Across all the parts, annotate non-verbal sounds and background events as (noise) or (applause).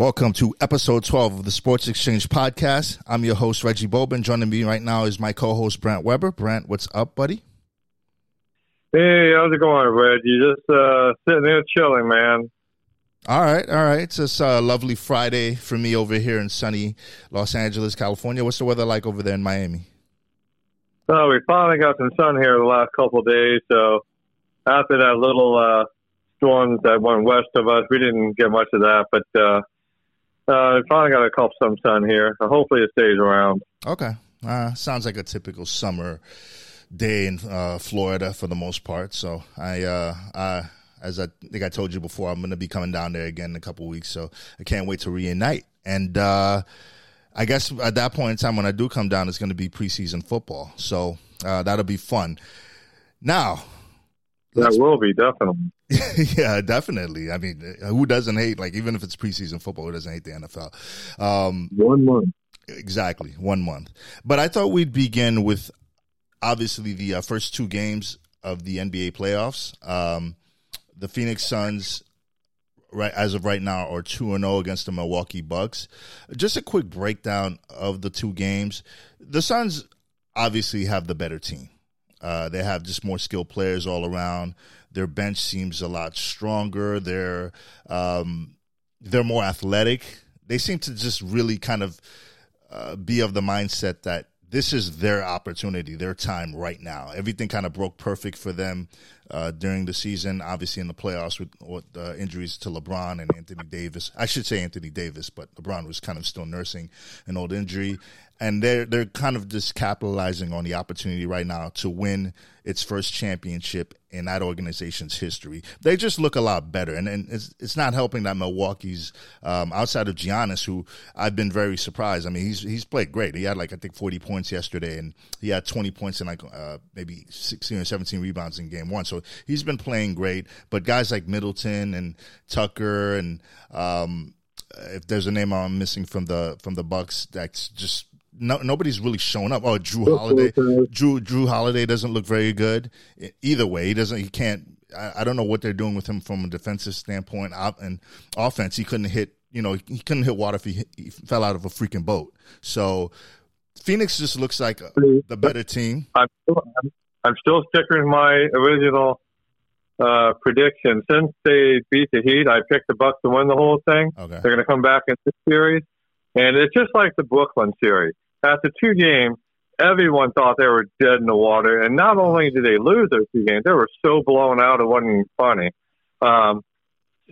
Welcome to episode 12 of the Sports Xchange podcast. I'm your host, Reggie Bobin. Joining me right now is my co host, Brant Weber. Brant, what's up, buddy? Hey, how's it going, Reggie? Just uh, sitting there chilling, man. All right, all right. It's a lovely Friday for me over here in sunny Los Angeles, California. What's the weather like over there in Miami? Oh, we finally got some sun here the last couple of days. So after that little uh, storm that went west of us, we didn't get much of that. But uh, uh, finally got a couple some sun here. So hopefully it stays around. Okay. Uh, sounds like a typical summer day in uh, Florida for the most part. So I, uh, I, as I think I told you before, I'm going to be coming down there again in a couple weeks. So I can't wait to reunite. And uh, I guess at that point in time, when I do come down, it's going to be preseason football. So uh, that'll be fun. Now, that will be definitely. (laughs) yeah, definitely. I mean, who doesn't hate like even if it's preseason football, who doesn't hate the NFL? Um, one month, exactly one month. But I thought we'd begin with obviously the uh, first two games of the NBA playoffs. Um, the Phoenix Suns, right as of right now, are two and zero oh against the Milwaukee Bucks. Just a quick breakdown of the two games. The Suns obviously have the better team. Uh, they have just more skilled players all around. Their bench seems a lot stronger. They're um, they're more athletic. They seem to just really kind of uh, be of the mindset that this is their opportunity, their time right now. Everything kind of broke perfect for them uh, during the season. Obviously, in the playoffs with, with uh, injuries to LeBron and Anthony Davis. I should say Anthony Davis, but LeBron was kind of still nursing an old injury and they're they're kind of just capitalizing on the opportunity right now to win its first championship in that organization's history. They just look a lot better, and, and it's it's not helping that Milwaukee's um, outside of Giannis, who I've been very surprised. I mean, he's he's played great. He had like I think forty points yesterday, and he had twenty points and like uh, maybe sixteen or seventeen rebounds in game one. So he's been playing great. But guys like Middleton and Tucker and um, if there's a name I'm missing from the from the Bucks, that's just no, nobody's really shown up. Oh, Jrue Holiday. Jrue Jrue Holiday doesn't look very good. Either way, he doesn't. He can't. I, I don't know what they're doing with him from a defensive standpoint. And offense, he couldn't hit. You know, he couldn't hit water if he, he fell out of a freaking boat. So Phoenix just looks like the better team. I'm still, I'm still sticking with my original uh, prediction. Since they beat the Heat, I picked the Bucks to win the whole thing. Okay. They're going to come back in this series, and it's just like the Brooklyn series after two games, everyone thought they were dead in the water. And not only did they lose those two games, they were so blown out it wasn't funny. Um,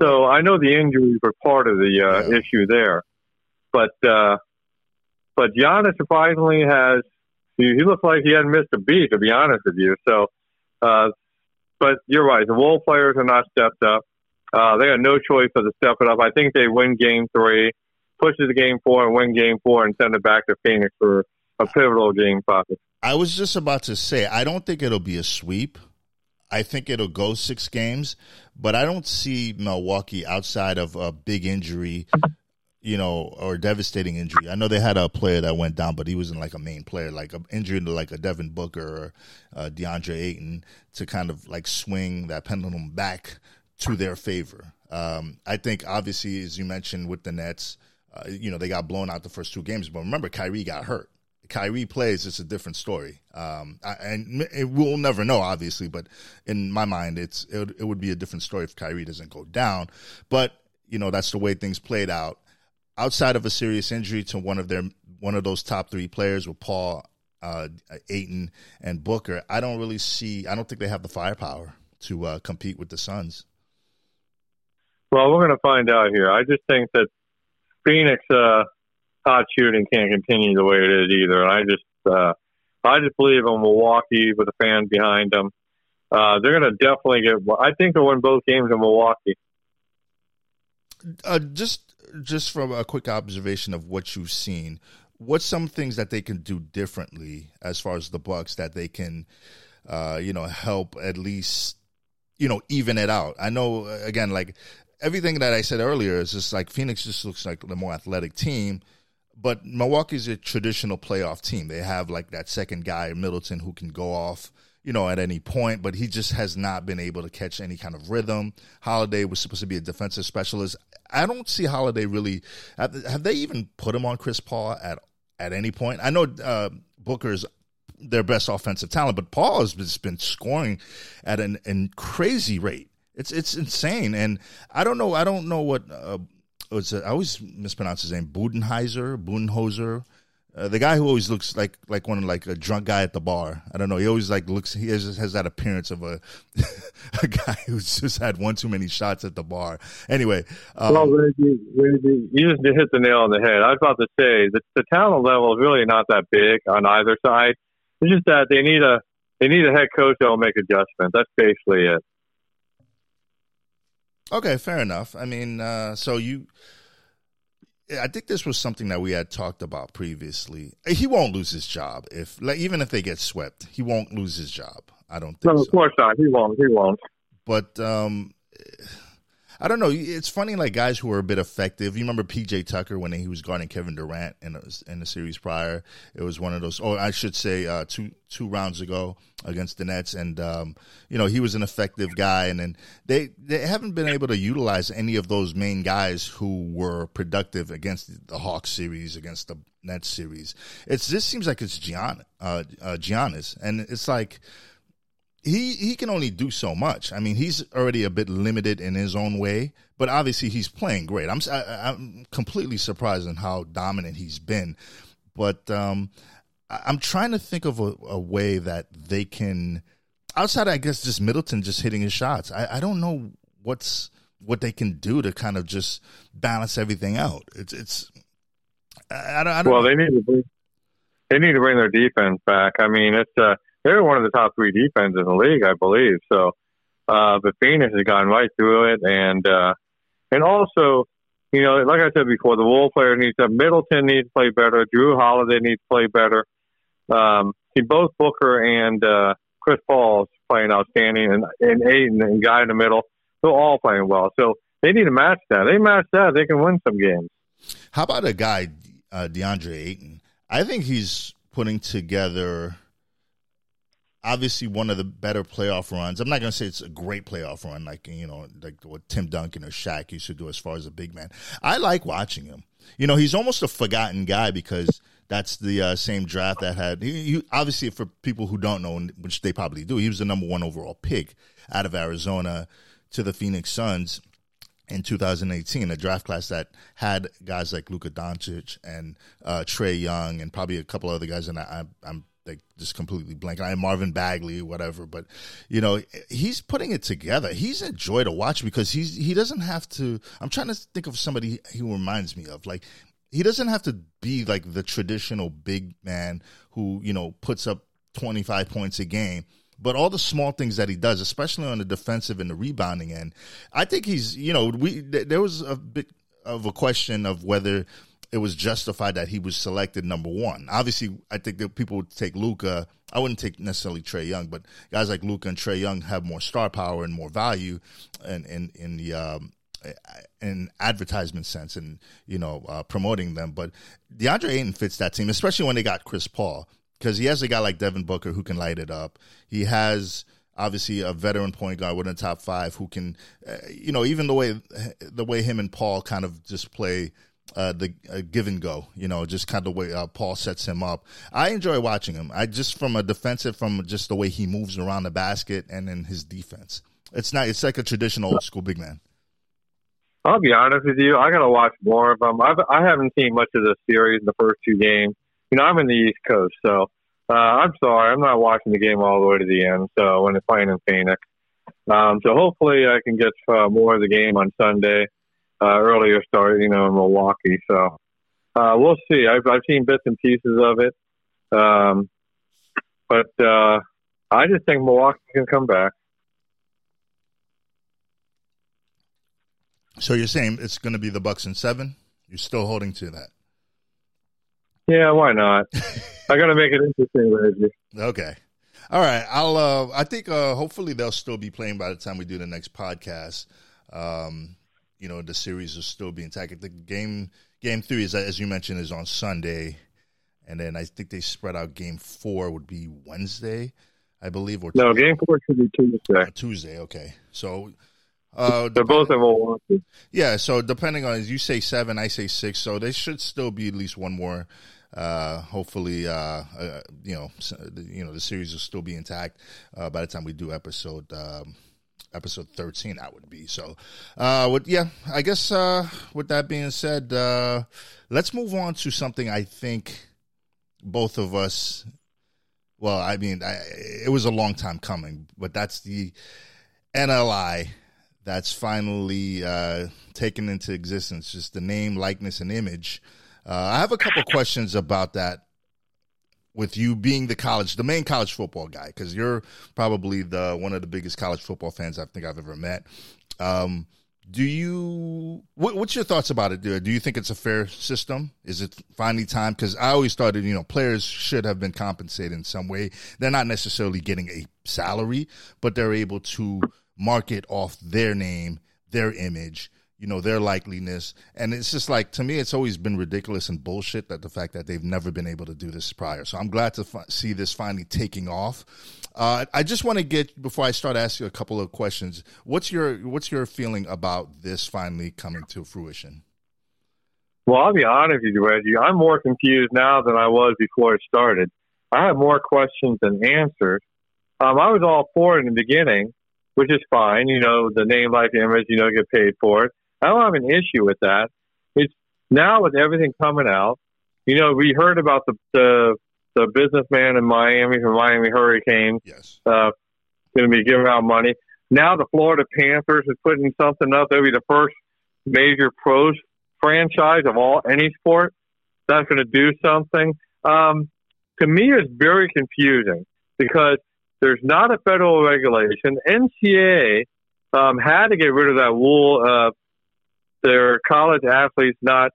so I know the injuries were part of the uh, yeah. issue there, but uh, but Giannis surprisingly has he, he looks like he hadn't missed a beat to be honest with you. So, uh, but you're right, the Wolf players are not stepped up. Uh, they had no choice but to step it up. I think they win Game Three pushes game four and win game four and send it back to Phoenix for a pivotal game five. I was just about to say, I don't think it'll be a sweep. I think it'll go six games, but I don't see Milwaukee outside of a big injury, you know, or devastating injury. I know they had a player that went down, but he wasn't like a main player, like an injury to like a Devin Booker or uh, DeAndre Ayton to kind of like swing that pendulum back to their favor. Um, I think obviously, as you mentioned with the Nets, uh, you know, they got blown out the first two games. But remember, Kyrie got hurt. Kyrie plays, it's a different story. Um, I, and it, we'll never know, obviously, but in my mind, it's it, it, would be a different story if Kyrie doesn't go down. But you know, that's the way things played out. Outside of a serious injury to one of their one of those top three players with Paul, uh, Ayton, and Booker, I don't really see. I don't think they have the firepower to uh, compete with the Suns. Well, we're going to find out here. I just think that Phoenix uh, hot shooting can't continue the way it is either. I just uh, I just believe in Milwaukee with a fan behind them. Uh, they're going to definitely get. I think they'll win both games in Milwaukee. Uh, just just from a quick observation of what you've seen, what's some things that they can do differently as far as the Bucks that they can, uh, you know, help at least you know even it out. I know again, like everything that I said earlier is just like Phoenix just looks like the more athletic team, but Milwaukee's a traditional playoff team. They have like that second guy, Middleton, who can go off. you know, at any point, but he just has not been able to catch any kind of rhythm. Holiday was supposed to be a defensive specialist. I don't see Holiday really. Have they even put him on Chris Paul at at any point? I know uh, Booker's their best offensive talent, but Paul has just been scoring at an, an crazy rate. It's it's insane, and I don't know. I don't know what. Uh, was I always mispronounce his name. Budenheiser, Budenhoser. Uh, the guy who always looks like like one like a drunk guy at the bar. I don't know. He always like looks. He has, has that appearance of a (laughs) a guy who's just had one too many shots at the bar. Anyway, um, well, Reggie, Reggie, you just hit the nail on the head. I was about to say that the talent level is really not that big on either side. It's just that they need a they need a head coach that will make adjustments. That's basically it. Okay, fair enough. I mean, uh, so you, I think this was something that we had talked about previously. He won't lose his job if, like, even if they get swept, he won't lose his job. I don't think. No, of so. course not. He won't. He won't. But um, I don't know. It's funny, like guys who are a bit effective. You remember PJ Tucker when he was guarding Kevin Durant in in the series prior? It was one of those. Oh, I should say uh, two two rounds ago against the Nets, and um, you know he was an effective guy. And then they they haven't been able to utilize any of those main guys who were productive against the Hawks series, against the Nets series. It's this seems like it's Gian, uh, uh, Giannis, and it's like he he can only do so much. I mean, he's already a bit limited in his own way, but obviously he's playing great. I'm I, am i am completely surprised in how dominant he's been, but um, I'm trying to think of a, a, way that they can outside. I guess just Middleton just hitting his shots. I, I don't know what's what they can do to kind of just balance everything out. It's it's. I, I don't, I don't well, they need to bring they need to bring their defense back. I mean, it's uh they're one of the top three defenses in the league, I believe. So, uh, but Phoenix has gone right through it, and uh, and also, you know, like I said before, the role player needs to Middleton needs to play better. Jrue Holiday needs to play better. Um, see, both Booker and uh, Chris Paul is playing outstanding, and and Ayton and guy in the middle, they're all playing well. So they need to match that. They match that, they can win some games. How about a guy, uh, DeAndre Ayton? I think he's putting together obviously one of the better playoff runs. I'm not going to say it's a great playoff run like you know like what Tim Duncan or Shaq used to do as far as a big man. I like watching him. You know, he's almost a forgotten guy because that's the uh, same draft that had he, he, obviously for people who don't know, which they probably do, he was the number one overall pick out of Arizona to the Phoenix Suns in 2018, a draft class that had guys like Luka Doncic and uh, Trae Young and probably a couple other guys, and I, am like just completely blank. I am Marvin Bagley, whatever, but you know he's putting it together. He's a joy to watch because he's he doesn't have to. I'm trying to think of somebody he reminds me of like he doesn't have to be like the traditional big man who you know puts up 25 points a game but all the small things that he does, especially on the defensive and the rebounding end, I think he's you know we there was a bit of a question of whether it was justified that he was selected number one. Obviously, I think that people would take Luka. I wouldn't take necessarily Trae Young, but guys like Luka and Trae Young have more star power and more value, in in, in the um, in advertisement sense and you know uh, promoting them. But DeAndre Ayton fits that team, especially when they got Chris Paul, because he has a guy like Devin Booker who can light it up. He has obviously a veteran point guard within the top five who can, uh, you know, even the way the way him and Paul kind of just play uh, the uh, give and go, you know, just kind of the way uh, Paul sets him up. I enjoy watching him. I just from a defensive, from just the way he moves around the basket and in his defense. It's not. It's like a traditional old school big man. I'll be honest with you. I got to watch more of them. I've, I haven't seen much of the series in the first two games. You know, I'm in the East Coast, so uh, I'm sorry, I'm not watching the game all the way to the end. So when it's playing in Phoenix, um, so hopefully I can get uh, more of the game on Sunday uh, earlier start, you know, in Milwaukee. So uh, we'll see. I've, I've seen bits and pieces of it. Um, but uh, I just think Milwaukee can come back. So you're saying it's going to be the Bucks in seven? You're still holding to that? Yeah, why not? (laughs) I got to make it interesting, Reggie. Okay. All right. I'll. Uh, I think. Uh, hopefully, they'll still be playing by the time we do the next podcast. Um, you know the series is still be intact. The game game three is as you mentioned is on Sunday, and then I think they spread out game four would be Wednesday. I believe. Or no, game four should be Tuesday. Uh, Tuesday, okay. So uh, they're both in Milwaukee. Yeah, so depending on as you say seven, I say six, so there should still be at least one more. Uh, hopefully, uh, uh you know, you know, the series will still be intact uh, by the time we do episode um, episode thirteen. That would be so. Uh, with yeah, I guess with that being said, let's move on to something I think both of us. Well, I mean, I, it was a long time coming, but that's the NLI that's finally uh, taken into existence. Just the name, likeness, and image. Uh, I have a couple questions about that. With you being the college, the main college football guy, because you're probably the one of the biggest college football fans I think I've ever met. Um, do you what, what's your thoughts about it? Do you think it's a fair system? Is it finally time? Because i always thought that you know players should have been compensated in some way. They're not necessarily getting a salary but they're able to market off their name their image you know their likeliness. And it's just like to me it's always been ridiculous and bullshit that the fact that they've never been able to do this prior. So i'm glad to see this finally taking off. Uh, i just want to get before i start asking a couple of questions what's your what's your feeling about this finally coming to fruition? Well i'll be honest with you reggie i'm more confused now than i was before it started. I have more questions than answers. Um, i was all for it in the beginning which is fine. You know, the name, like image, you know, get paid for it. I don't have an issue with that. It's now with everything coming out. You know, we heard about the the, the businessman in Miami from Miami Hurricane. Yes, uh, going to be giving out money. Now the Florida Panthers is putting something up. They'll be the first major pros franchise of all any sport that's going to do something. Um, to me, it's very confusing because there's not a federal regulation. NCAA um, had to get rid of that rule uh, their college athletes not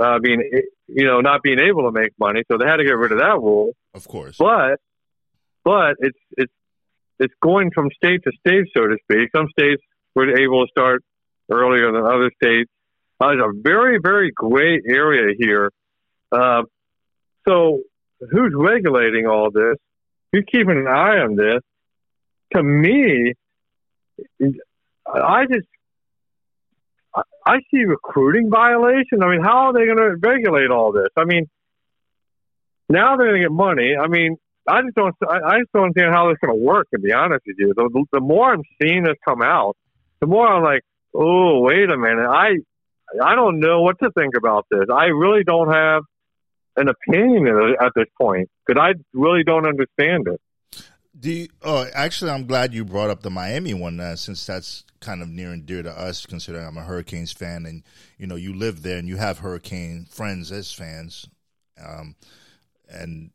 uh, being, you know, not being able to make money, so they had to get rid of that rule. Of course, but but it's it's it's going from state to state, so to speak. Some states were able to start earlier than other states. Uh, there's a very very gray area here. Uh, so who's regulating all this? Who's keeping an eye on this? To me, I just I see recruiting violation. I mean, how are they going to regulate all this? I mean, now they're going to get money. I mean, I just don't. I just don't understand how this is going to work. To be honest with you, the, the more I'm seeing this come out, the more I'm like, oh, wait a minute. I I don't know what to think about this. I really don't have an opinion at this point because I really don't understand it. Do you, oh, actually, I'm glad you brought up the Miami one uh, since that's kind of near and dear to us, considering I'm a Hurricanes fan, and you know you live there and you have Hurricane friends as fans, um, and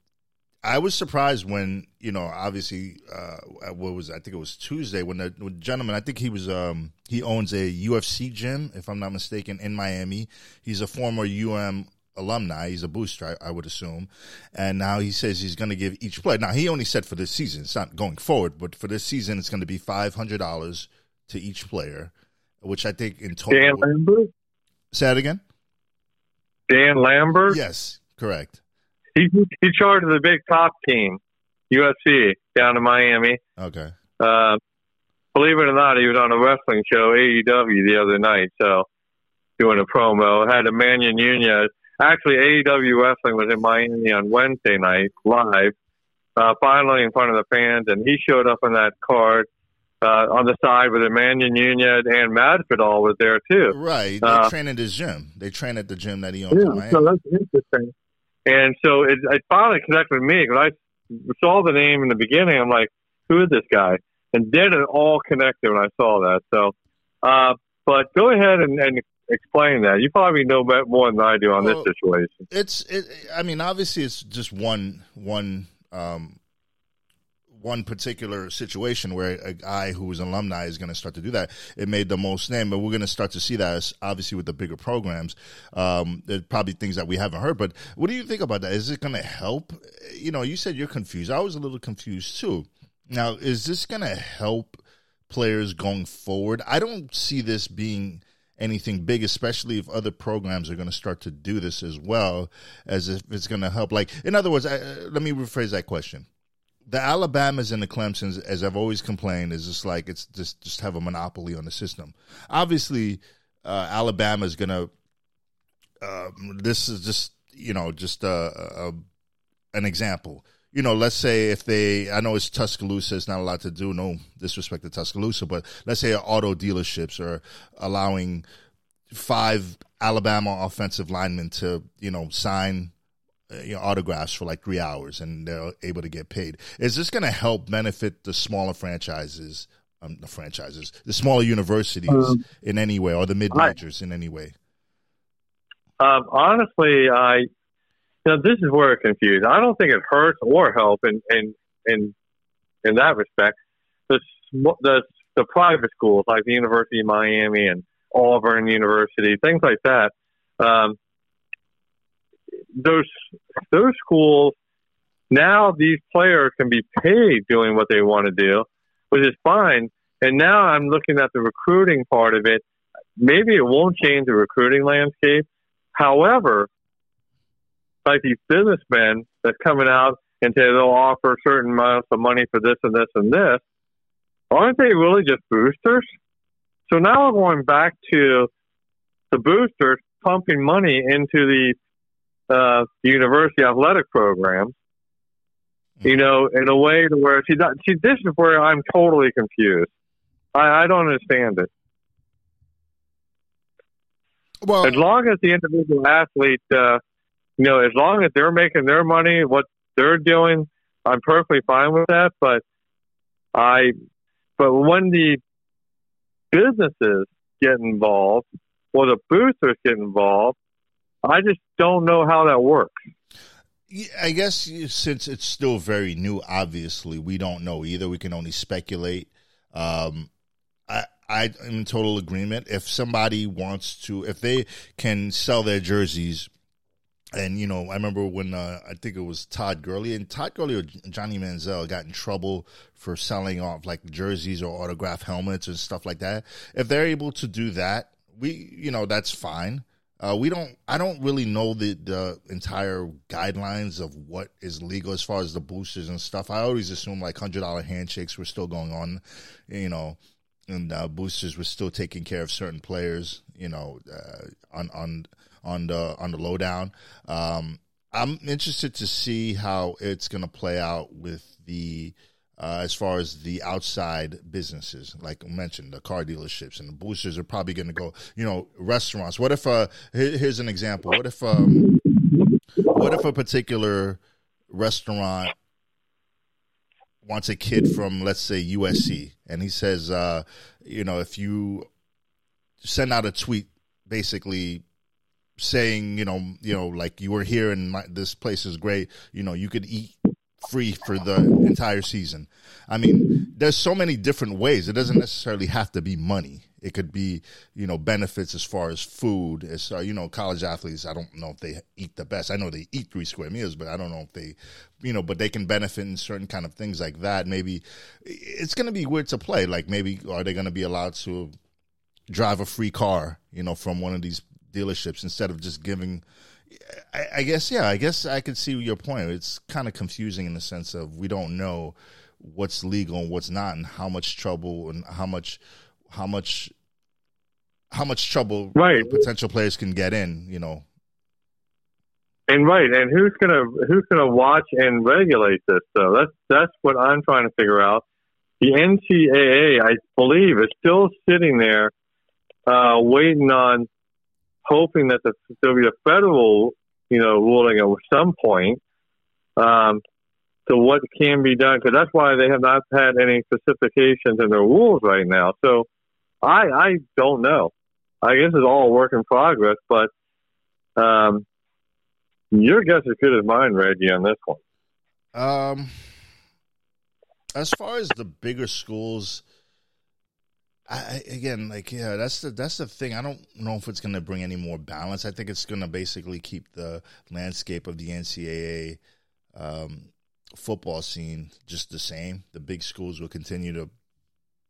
I was surprised when you know obviously uh, what was I think it was Tuesday when the, when the gentleman I think he was um, he owns a UFC gym if I'm not mistaken in Miami. He's a former UM alumni. He's a booster, I, I, would assume. And now he says he's going to give each player. Now he only said for this season. It's not going forward, but for this season, it's going to be five hundred dollars to each player, which I think in total. Dan Lambert. Say that again. Dan Lambert. Yes, correct. He he charged the big top team, USC, down in Miami. Okay. Uh, believe it or not, he was on a wrestling show, AEW, the other night. So doing a promo. Had a Emmanuel Nunez Actually, AEW Wrestling was in Miami on Wednesday night live, uh, finally in front of the fans, and he showed up on that card. Uh, on the side with Emmanuel Nunez and Masvidal was there too. Right, they uh, train at his gym. They train at the gym that he owns. Yeah, so that's interesting. And so it, it finally connected with me because I saw the name in the beginning. I'm like, who is this guy? And then it all connected when I saw that. So, uh, but go ahead and, and explain that. You probably know more than I do on well, this situation. It's, it, I mean, obviously, it's just one one um, one particular situation where a guy who is an alumni is going to start to do that. It made the most name, but we're going to start to see that as, obviously with the bigger programs. Um, there's probably things that we haven't heard, but what do you think about that? Is it going to help? You know, you said you're confused. I was a little confused too. Now, is this going to help players going forward? I don't see this being anything big, especially if other programs are going to start to do this as well, as if it's going to help. Like, in other words, I, let me rephrase that question. The Alabamas and the Clemsons, as I've always complained, is just like it's just just have a monopoly on the system. Obviously, uh, Alabama is gonna. Uh, this is just you know just a, a, an example. You know, let's say if they, I know it's Tuscaloosa, it's not a lot to do. No disrespect to Tuscaloosa, but let's say auto dealerships are allowing five Alabama offensive linemen to you know sign uh, you know, autographs for like three hours and they're able to get paid. Is this going to help benefit the smaller franchises, um, the franchises, the smaller universities um, in any way, or the mid majors in any way? Um, honestly, I, you know, this is where it confused. I don't think it hurts or helps in in in in that respect. The the the private schools like the University of Miami and Auburn University, things like that. Um, those those schools now these players can be paid doing what they want to do, which is fine. And now I'm looking at the recruiting part of it. Maybe it won't change the recruiting landscape. However, like these businessmen that's coming out and say they'll offer certain amounts of money for this and this and this, aren't they really just boosters? So now we're going back to the boosters pumping money into the uh, university athletic programs. You know, in a way to where see, that, see, this is where I'm totally confused. I, I don't understand it. Well, as long as the individual athlete, uh, you know, as long as they're making their money, what they're doing, I'm perfectly fine with that. But I, but when the businesses get involved or the boosters get involved, I just don't know how that works. I guess since it's still very new, obviously we don't know either. We can only speculate. Um, I I'm in total agreement. If somebody wants to, if they can sell their jerseys, and you know, I remember when uh, I think it was Todd Gurley and Todd Gurley or Johnny Manziel got in trouble for selling off like jerseys or autograph helmets and stuff like that. If they're able to do that, we you know that's fine. Uh, we don't. I don't really know the the entire guidelines of what is legal as far as the boosters and stuff. I always assume like hundred dollar handshakes were still going on, you know, and uh, boosters were still taking care of certain players, you know, uh, on on on the on the lowdown. Um, I'm interested to see how it's going to play out with the uh, as far as the outside businesses, like I mentioned, the car dealerships and the boosters are probably going to go. You know, restaurants. What if? Uh, here's an example. What if? Um, what if a particular restaurant wants a kid from, let's say, USC, and he says, uh, you know, if you send out a tweet, basically saying, you know, you know, like you were here and my, this place is great. You know, you could eat free for the entire season. I mean, there's so many different ways. It doesn't necessarily have to be money. It could be, you know, benefits as far as food. As uh, you know, college athletes. I don't know if they eat the best. I know they eat three square meals, but I don't know if they, you know, but they can benefit in certain kind of things like that. Maybe it's going to be weird to play. Like maybe are they going to be allowed to drive a free car, you know, from one of these dealerships instead of just giving I, I guess yeah. I guess I could see your point. It's kind of confusing in the sense of we don't know what's legal and what's not, and how much trouble and how much how much how much trouble right. potential players can get in. You know, and right, and who's gonna who's gonna watch and regulate this? So that's that's what I'm trying to figure out. The NCAA, I believe, is still sitting there, uh, waiting on hoping that the, there'll be a federal, you know, ruling at some point um, to what can be done, because that's why they have not had any specifications in their rules right now. So I, I don't know. I guess it's all work in progress, but um, your guess is good as mine, Reggie, on this one. Um, as far as the bigger schools, I, again, like yeah, that's the that's the thing. I don't know if it's going to bring any more balance. I think it's going to basically keep the landscape of the NCAA um, football scene just the same. The big schools will continue to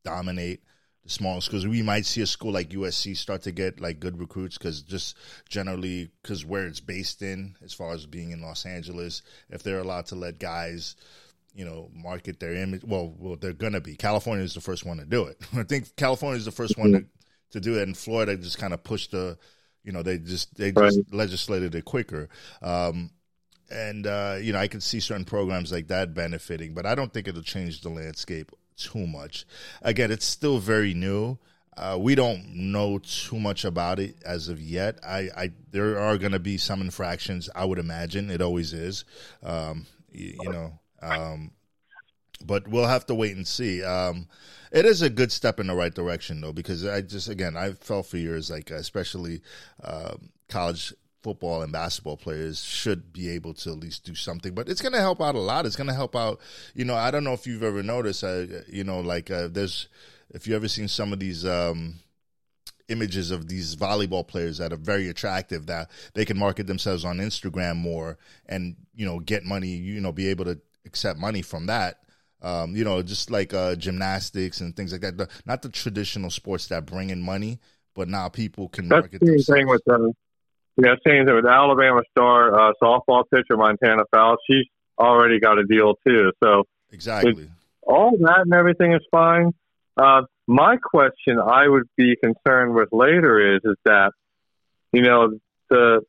dominate the smaller schools. We might see a school like USC start to get like good recruits because just generally because where it's based in, as far as being in Los Angeles, if they're allowed to let guys you know, market their image. Well, well, they're gonna be. California is the first one to do it. (laughs) I think California is the first one to, to do it, and Florida just kind of pushed the, you know, they just they just right. legislated it quicker. Um, and uh, you know, I can see certain programs like that benefiting, but I don't think it'll change the landscape too much. Again, it's still very new. Uh, we don't know too much about it as of yet. I, I there are going to be some infractions. I would imagine it always is. Um, you, you, know, um, but we'll have to wait and see. Um, it is a good step in the right direction, though, because I just again I felt for years, like especially um, college football and basketball players should be able to at least do something. But it's going to help out a lot. It's going to help out. You know, I don't know if you've ever noticed. Uh, you know, like uh, there's if you ever seen some of these. Um, images of these volleyball players that are very attractive that they can market themselves on Instagram more and you know get money you know be able to accept money from that um, you know just like uh, gymnastics and things like that the, not the traditional sports that bring in money but now people can That's market the themselves. thing with them yeah, same thing with Alabama star uh, softball pitcher Montana Fouts. She's already got a deal too. So exactly all that and everything is fine. Uh, my question I would be concerned with later is is that you know the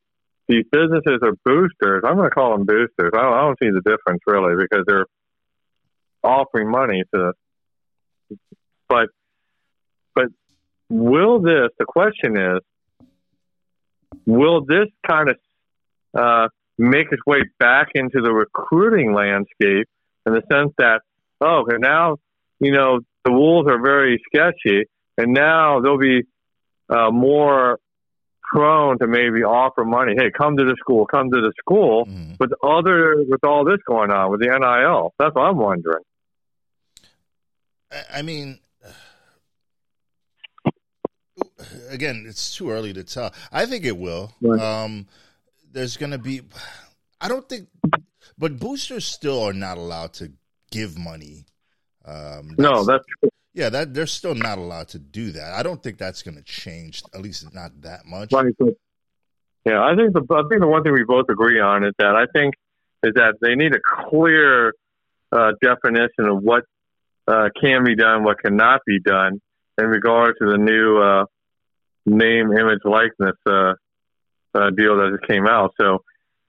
these businesses are boosters. I'm going to call them boosters. I don't, I don't see the difference really because they're offering money to. But but will this? The question is will this kind of uh, make its way back into the recruiting landscape in the sense that, oh, okay, now, you know, the Wolves are very sketchy, and now there'll be uh, more prone to maybe offer money. Hey, come to the school, come to the school. Mm. But other with all this going on with the NIL, that's what I'm wondering. I mean, (sighs) again, it's too early to tell. I think it will. Right. Um, there's going to be, I don't think, but boosters still are not allowed to give money. Um, that's, no, that's true. Yeah, that they're still not allowed to do that. I don't think that's going to change. At least not that much. Right. Yeah, I think the I think the one thing we both agree on is that I think is that they need a clear uh, definition of what uh, can be done, what cannot be done in regard to the new uh, name, image, likeness uh, uh, deal that just came out. So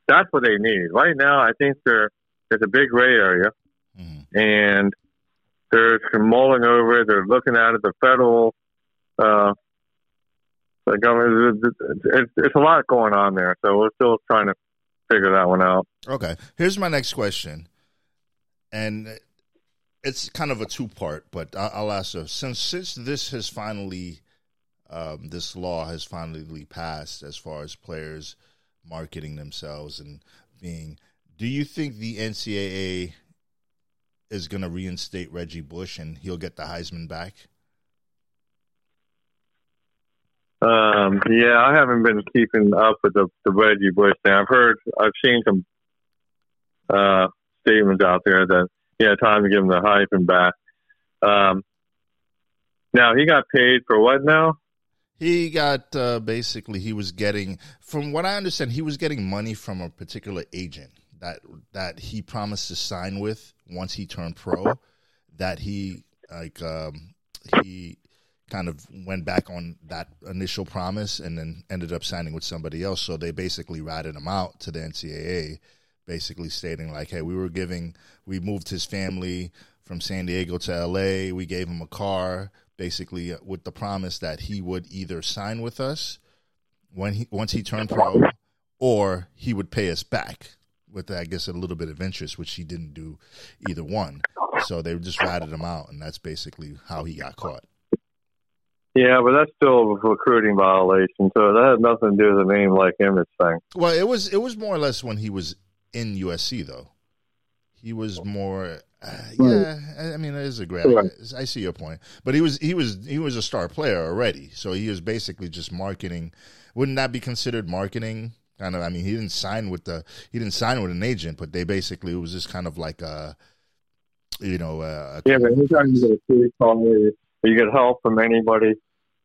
that's what they need right now. I think there there's a big gray area, mm-hmm. and they're mulling over it. They're looking at it. The federal, uh, the government. It's, it's a lot going on there. So we're still trying to figure that one out. Okay, here's my next question, and it's kind of a two part, but I'll ask you since since this has finally um, this law has finally passed as far as players marketing themselves and being. Do you think the NCAA is going to reinstate Reggie Bush and he'll get the Heisman back? Um, yeah, I haven't been keeping up with the, the Reggie Bush thing. I've heard, I've seen some uh, statements out there that yeah, time to give him the Heisman back. Um, now he got paid for what now? He got uh, basically he was getting, from what I understand, he was getting money from a particular agent that that he promised to sign with once he turned pro. That he like um, he kind of went back on that initial promise and then ended up signing with somebody else. So they basically ratted him out to the NCAA, basically stating like, "Hey, we were giving, we moved his family from San Diego to LA. We gave him a car basically with the promise that he would either sign with us when he once he turned pro, or he would pay us back with I guess a little bit of interest, which he didn't do either one. So they just ratted him out, and that's basically how he got caught. Yeah, but that's still a recruiting violation. So that had nothing to do with the name like image thing. Well, it was it was more or less when he was in USC though. He was more uh, yeah, I mean, it is a great. I see your point, but he was he was he was a star player already, so he was basically just marketing. Wouldn't that be considered marketing? Kind of. I mean, he didn't sign with the he didn't sign with an agent, but they basically it was just kind of like a, you know, a, yeah. But anytime you get a free call, you get help from anybody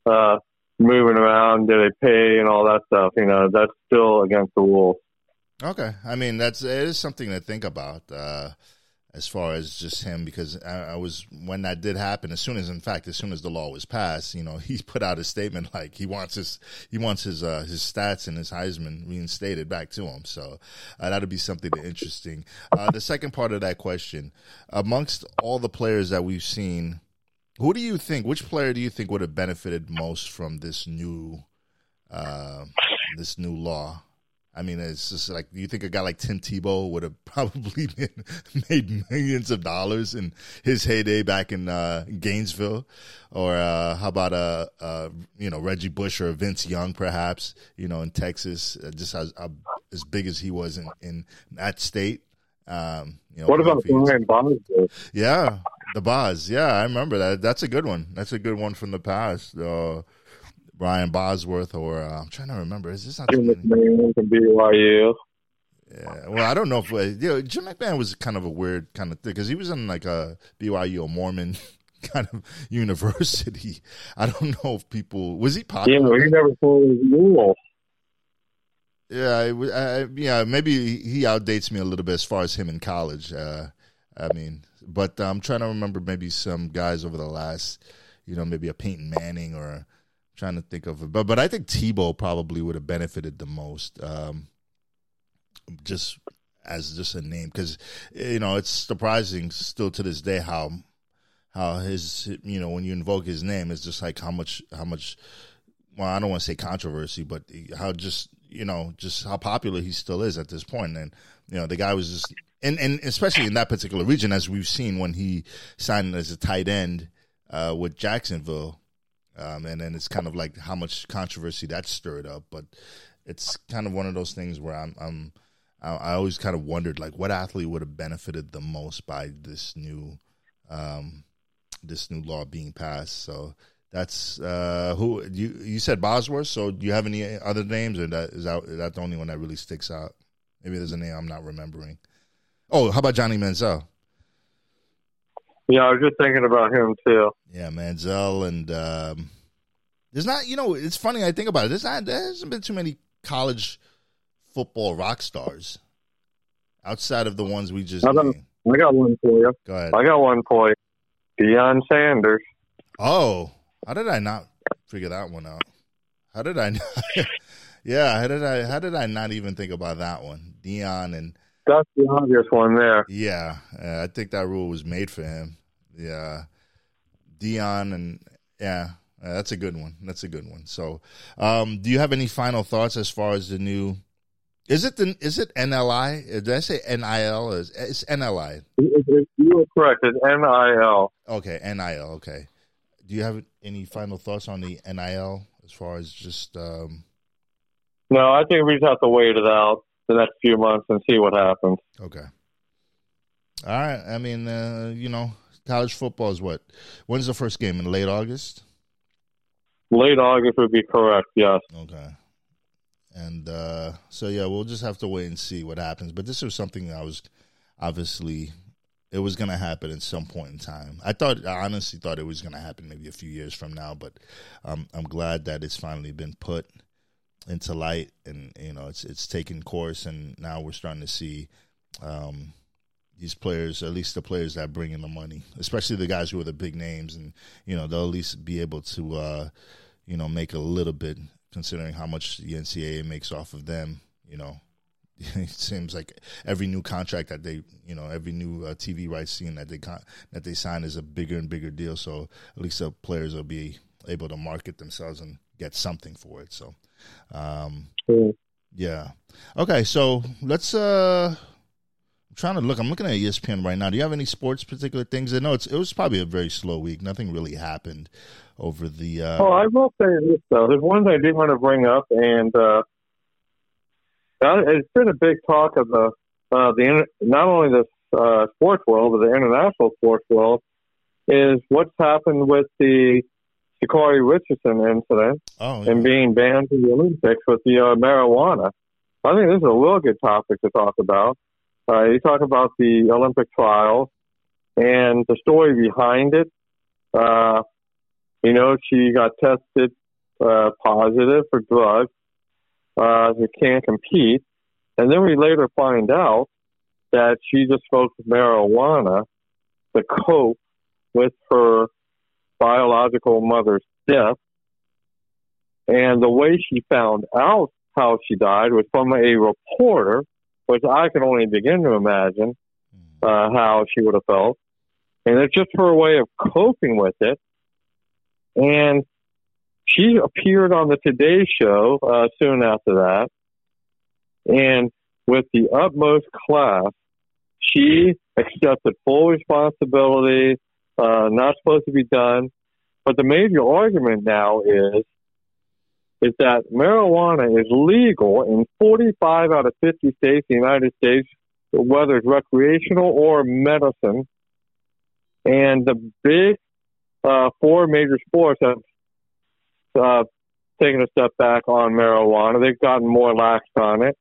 uh, moving around, do they pay and all that stuff? You know, that's still against the rules. Okay, I mean that's it is something to think about. Uh, as far as just him because I, I, was when that did happen as soon as in fact as soon as the law was passed you know (laughs) he put out a statement like he wants his he wants his uh, his stats and his Heisman reinstated back to him. So uh, that'll be something interesting. Uh, the second part of that question amongst all the players that we've seen who do you think which player do you think would have benefited most from this new uh, this new law I mean, it's just like you think a guy like Tim Tebow would have (laughs) probably been, made millions of dollars in his heyday back in uh, Gainesville, or uh, how about uh, uh, you know Reggie Bush or Vince Young, perhaps you know in Texas, uh, just as uh, as big as he was in, in that state. Um, you know, what about Brian Bosworth? Yeah, the Boz. Yeah, I remember that. That's a good one. That's a good one from the past. Uh, Brian Bosworth, or uh, I'm trying to remember. Is this not Jim McMahon from BYU? Yeah, well, I don't know if uh, you know, Jim McMahon was kind of a weird kind of thing because he was in like a BYU, a Mormon (laughs) kind of university. I don't (laughs) know if people was he popular. Yeah, he never his rules. Yeah, I, I, yeah, maybe he outdates me a little bit as far as him in college. Uh, I mean, but I'm trying to remember maybe some guys over the last, you know, maybe a Peyton Manning or trying to think of it, but but I think Tebow probably would have benefited the most, um, just as just a name, because you know it's surprising still to this day how how his you know when you invoke his name, it's just like how much how much. Well, I don't want to say controversy, but how just you know just how popular he still is at this point, and you know the guy was just and and especially in that particular region, as we've seen when he signed as a tight end uh, with Jacksonville um, and then it's kind of like how much controversy that stirred up. But it's kind of one of those things where I'm, I'm I always kind of wondered like what athlete would have benefited the most by this new um, this new law being passed. So that's uh, who you you said Bosworth. So do you have any other names, or that is that that the only one that really sticks out? Maybe there's a name I'm not remembering. Oh, how about Johnny Manziel? Yeah, I was just thinking about him too. Yeah, Manziel and um, there's not. You know, it's funny. I think about it. There's not. There hasn't been too many college football rock stars outside of the ones we just. I got, I got one for you. Go ahead. I got one for you. Deion Sanders. Oh, how did I not figure that one out? How did I? Not, (laughs) yeah, how did I? How did I not even think about that one? Deion and that's the obvious one there. Yeah, I think that rule was made for him. Yeah, Deion and yeah, that's a good one. That's a good one. So, um, do you have any final thoughts as far as the new? Is it the is it NLI? Did I say NIL? Is it's NLI? You are correct. It's NIL. Okay, NIL. Okay. Do you have any final thoughts on the NIL as far as just? Um... No, I think we just have to wait it out the next few months and see what happens. Okay. All right. I mean, uh, you know, college football is what? When's the first game? In late August? Late August would be correct, yes. Okay. And uh, so, yeah, we'll just have to wait and see what happens. But this was something I was obviously, it was going to happen at some point in time. I thought, I honestly thought it was going to happen maybe a few years from now, but um, I'm glad that it's finally been put into light and you know it's it's taken course and now we're starting to see um, these players at least the players that bring in the money especially the guys who are the big names and you know they'll at least be able to uh, you know make a little bit considering how much the NCAA makes off of them you know (laughs) it seems like every new contract that they, you know, every new uh, TV rights scene that they con- that they sign is a bigger and bigger deal. So at least the players will be able to market themselves and get something for it. So um, Yeah. Okay, so let's. uh trying to look. I'm looking at ESPN right now. Do you have any sports particular things? I know it's it was probably a very slow week. Nothing really happened over the. Uh... Oh, I will say this though. There's one thing I did want to bring up, and uh, it's been a big talk of the uh, the not only the uh, sports world but the international sports world is what's happened with the Sha'Carri Richardson incident oh, yeah. and being banned from the Olympics with the uh, marijuana. I think this is a real good topic to talk about. Uh, you talk about the Olympic trials and the story behind it. Uh, you know, she got tested uh, positive for drugs. Uh, she can't compete. And then we later find out that she just smoked marijuana to cope with her biological mother's death. And the way she found out how she died was from a reporter, which I can only begin to imagine uh, how she would have felt. And it's just her way of coping with it. And she appeared on the Today Show uh, soon after that. And with the utmost class, she accepted full responsibility, uh, not supposed to be done. But the major argument now is is that marijuana is legal in 45 out of 50 states in the United States, whether it's recreational or medicine. And the big uh, four major sports have uh, taken a step back on marijuana. They've gotten more lax on it.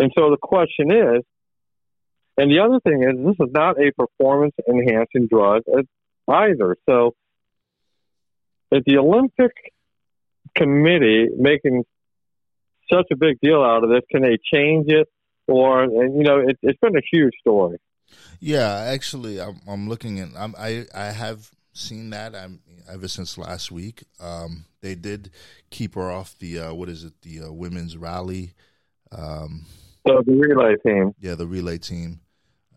And so the question is, and the other thing is, this is not a performance enhancing drug either. So at the Olympic Committee making such a big deal out of this, can they change it? Or, and, you know, it, has been a huge story. Yeah, actually, I'm, I'm looking at, I'm, I, I have seen that. I'm ever since last week. Um, they did keep her off the uh, what is it? The uh, women's rally. Um, so the relay team. Yeah, the relay team,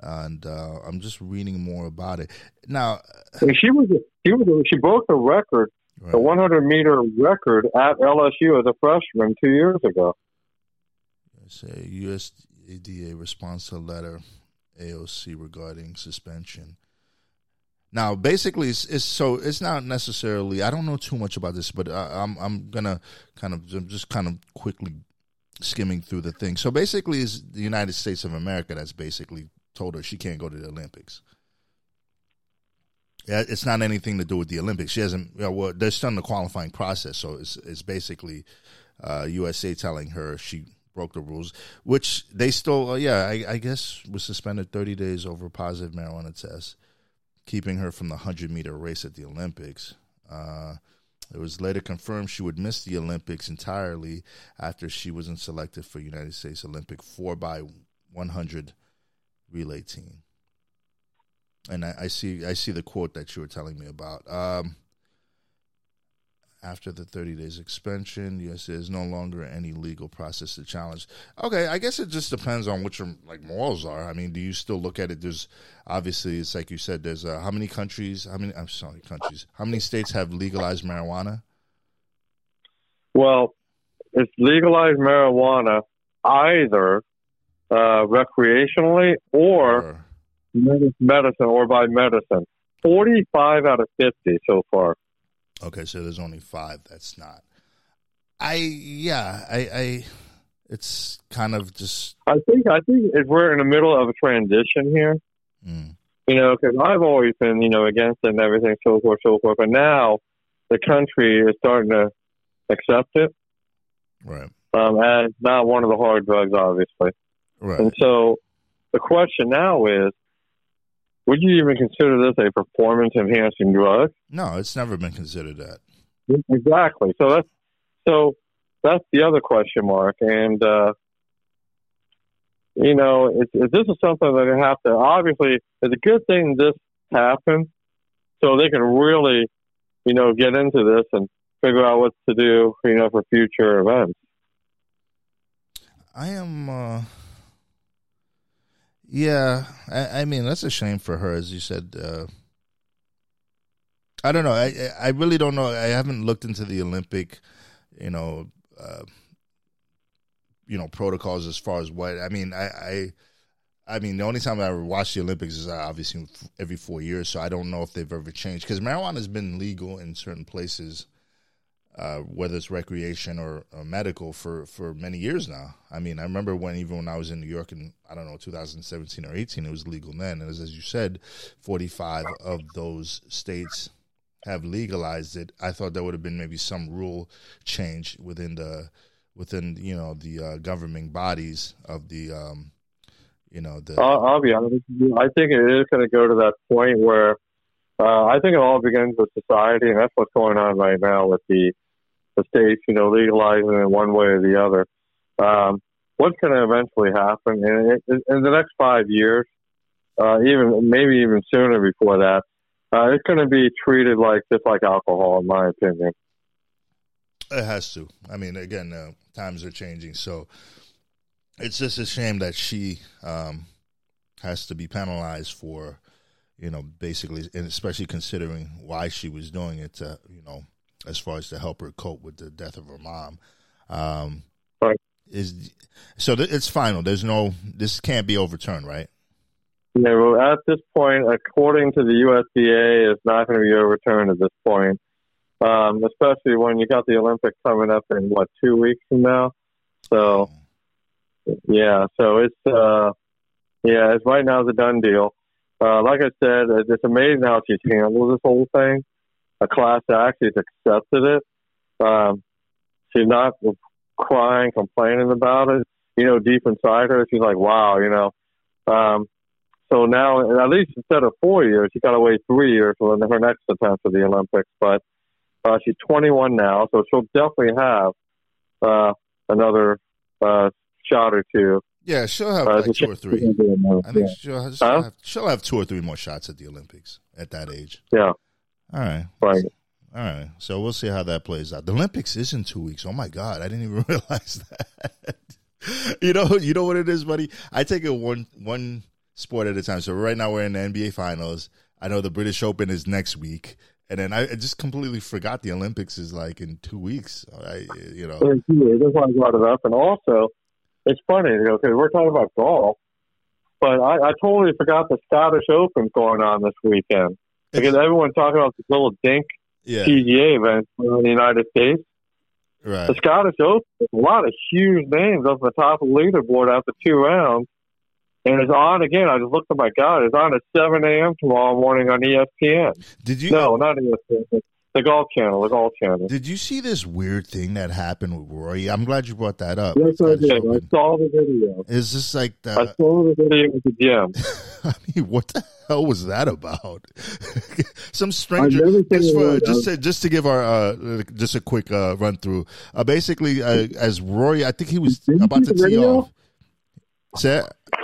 and uh, I'm just reading more about it now. she was she was she broke the record, right. the 100 meter record at LSU as a freshman two years ago. Say USADA response to letter AOC regarding suspension. Now, basically, it's, it's, so it's not necessarily. I don't know too much about this, but I, I'm I'm gonna kind of just kind of quickly skimming through the thing. So basically, it's the United States of America that's basically told her she can't go to the Olympics. It's not anything to do with the Olympics. She hasn't. You know, well, they're still in the qualifying process, so it's it's basically uh, USA telling her she broke the rules, which they still. Uh, yeah, I, I guess was suspended thirty days over positive marijuana test keeping her from the 100 meter race at the Olympics. Uh, it was later confirmed she would miss the Olympics entirely after she wasn't selected for United States Olympic 4 by 100 relay team. And I, I, see I see the quote that you were telling me about. Um, after the 30 days expansion, yes, there's no longer any legal process to challenge. Okay, I guess it just depends on what your like morals are. I mean, do you still look at it? There's obviously, it's like you said. There's uh, how many countries? How many? I'm sorry, countries. How many states have legalized marijuana? Well, it's legalized marijuana either uh, recreationally or, or medicine or by medicine. Forty-five out of fifty so far. Okay, so there's only five. That's not. I yeah. I I. It's kind of just. I think I think if we're in the middle of a transition here, mm. you know, because I've always been you know against it and everything, so forth, so forth. But now the country is starting to accept it, right? Um, as not one of the hard drugs, obviously. Right. And so the question now is, would you even consider this a performance enhancing drug? No, it's never been considered that. Exactly. So that's so that's the other question mark. And uh, you know, if, if this is something that they have to obviously, it's a good thing this happened, so they can really, you know, get into this and figure out what to do, you know, for future events. I am. Uh yeah, I, I, mean that's a shame for her, as you said. Uh, I don't know. I I really don't know. I haven't looked into the Olympic, you know, uh, you know protocols as far as what I mean. I, I I mean, the only time I ever watch the Olympics is obviously every four years, so I don't know if they've ever changed because marijuana has been legal in certain places uh, whether it's recreation or, or, medical for, for many years now. I mean, I remember when even when I was in New York in I don't know 2017 or 18, it was legal then, and as, as you said, 45 of those states have legalized it. I thought there would have been maybe some rule change within the within you know the uh, governing bodies of the um, you know the. I'll, I'll be honest. I think it is going to go to that point where. Uh, I think it all begins with society, and that's what's going on right now with the the states, you know, legalizing it one way or the other. Um, what's going to eventually happen in, in, the next five years, uh, even maybe even sooner before that. Uh, it's going to be treated like just like alcohol, in my opinion. It has to. I mean, again, uh, times are changing, so it's just a shame that she um, has to be penalized for, you know, basically, and especially considering why she was doing it. To, you know, as far as to help her cope with the death of her mom. Um, right. Is so th- it's final. There's no. This can't be overturned, right? Yeah. Well, at this point, according to the USDA, it's not going to be overturned at this point. Um, especially when you got the Olympics coming up in what two weeks from now. So, yeah. So it's uh, yeah. It's right now it's a done deal. Uh, like I said, it's amazing how she's handled this whole thing. A class act, she's accepted it. Um, she's not crying, complaining about it. You know, deep inside her, she's like, "Wow," you know. Um, so now, at least instead of four years, she got to wait three years for her next attempt at the Olympics. But uh, she's 21 now, so she'll definitely have uh, another uh, shot or two. Yeah, she'll have uh, like two or three. I think she'll, she'll, huh? have, she'll have two or three more shots at the Olympics at that age. Yeah. All right. Right. All right. So we'll see how that plays out. The Olympics is in two weeks. Oh my God, I didn't even (laughs) realize that. you know, you know what it is, buddy. I take it one one sport at a time. So right now we're in the NBA Finals. I know the British Open is next week, and then I just completely forgot the Olympics is like in two weeks. I, you know, that's why I brought it up. And also, it's funny, you know, because we're talking about golf, but I, I totally forgot the Scottish Open going on this weekend because everyone's talking about this little dink yeah. PGA event in the United States. Right. The Scottish Open, a lot of huge names off the top of the leaderboard after two rounds. And it's on again. I just looked at my God, it's on at 7 a.m. tomorrow morning on ESPN. Did you? No, not ESPN. The Golf Channel, the Golf Channel. Did you see this weird thing that happened with Rory? I'm glad you brought that up. Yes, I did. I saw the video. Is this like the? I saw the video with the gym. (laughs) I mean, what the hell was that about? (laughs) Some stranger. Just, for, just, to, just to give our uh, just a quick uh, run through. Uh, basically, uh, as Rory, I think he was about to tee off. Say,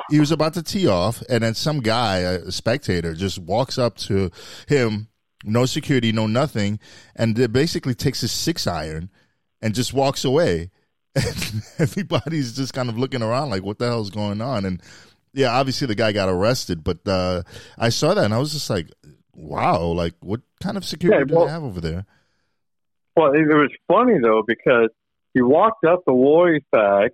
he was about to tee off, and then some guy, a spectator, just walks up to him no security, no nothing, and it basically takes his six iron and just walks away. (laughs) And everybody's just kind of looking around like, what the hell's going on? And yeah, obviously the guy got arrested, but uh, I saw that and I was just like, wow, like what kind of security yeah, well, do they have over there? Well, it was funny though because he walked up the Rory's bag.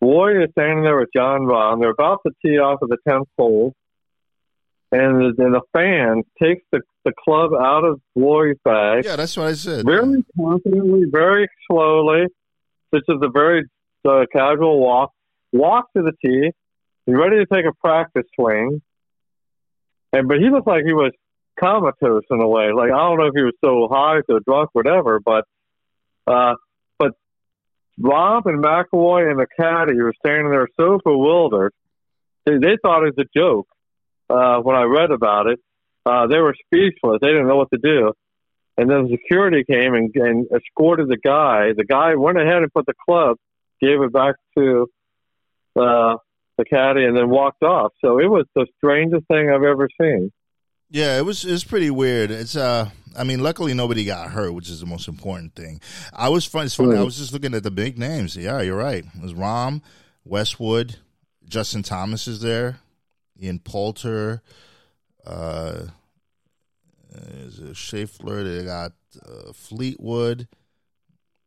Rory's standing there with Jon Rahm. They're about to tee off at the tenth hole and then the fan takes the, the club out of Rory's bag. Yeah, that's what I said. Very confidently, very slowly. This is a very uh, casual walk. Walk to the tee. He's ready to take a practice swing. And but he looked like he was comatose in a way. Like I don't know if he was so high, so drunk, whatever. But uh, but Rahm and McIlroy and the caddy were standing there so bewildered. They, they thought it was a joke uh, when I read about it, uh, they were speechless. They didn't know what to do. And then security came and, and escorted the guy. The guy went ahead and put the club, gave it back to uh, the caddy, and then walked off. So it was the strangest thing I've ever seen. Yeah, it was it's pretty weird. It's uh I mean luckily nobody got hurt, which is the most important thing. I was fun it's funny, mm. I was just looking at the big names. Yeah, you're right. It was Rahm, Westwood, Justin Thomas is there. Ian Poulter, uh, is it Scheffler? They got uh, Fleetwood.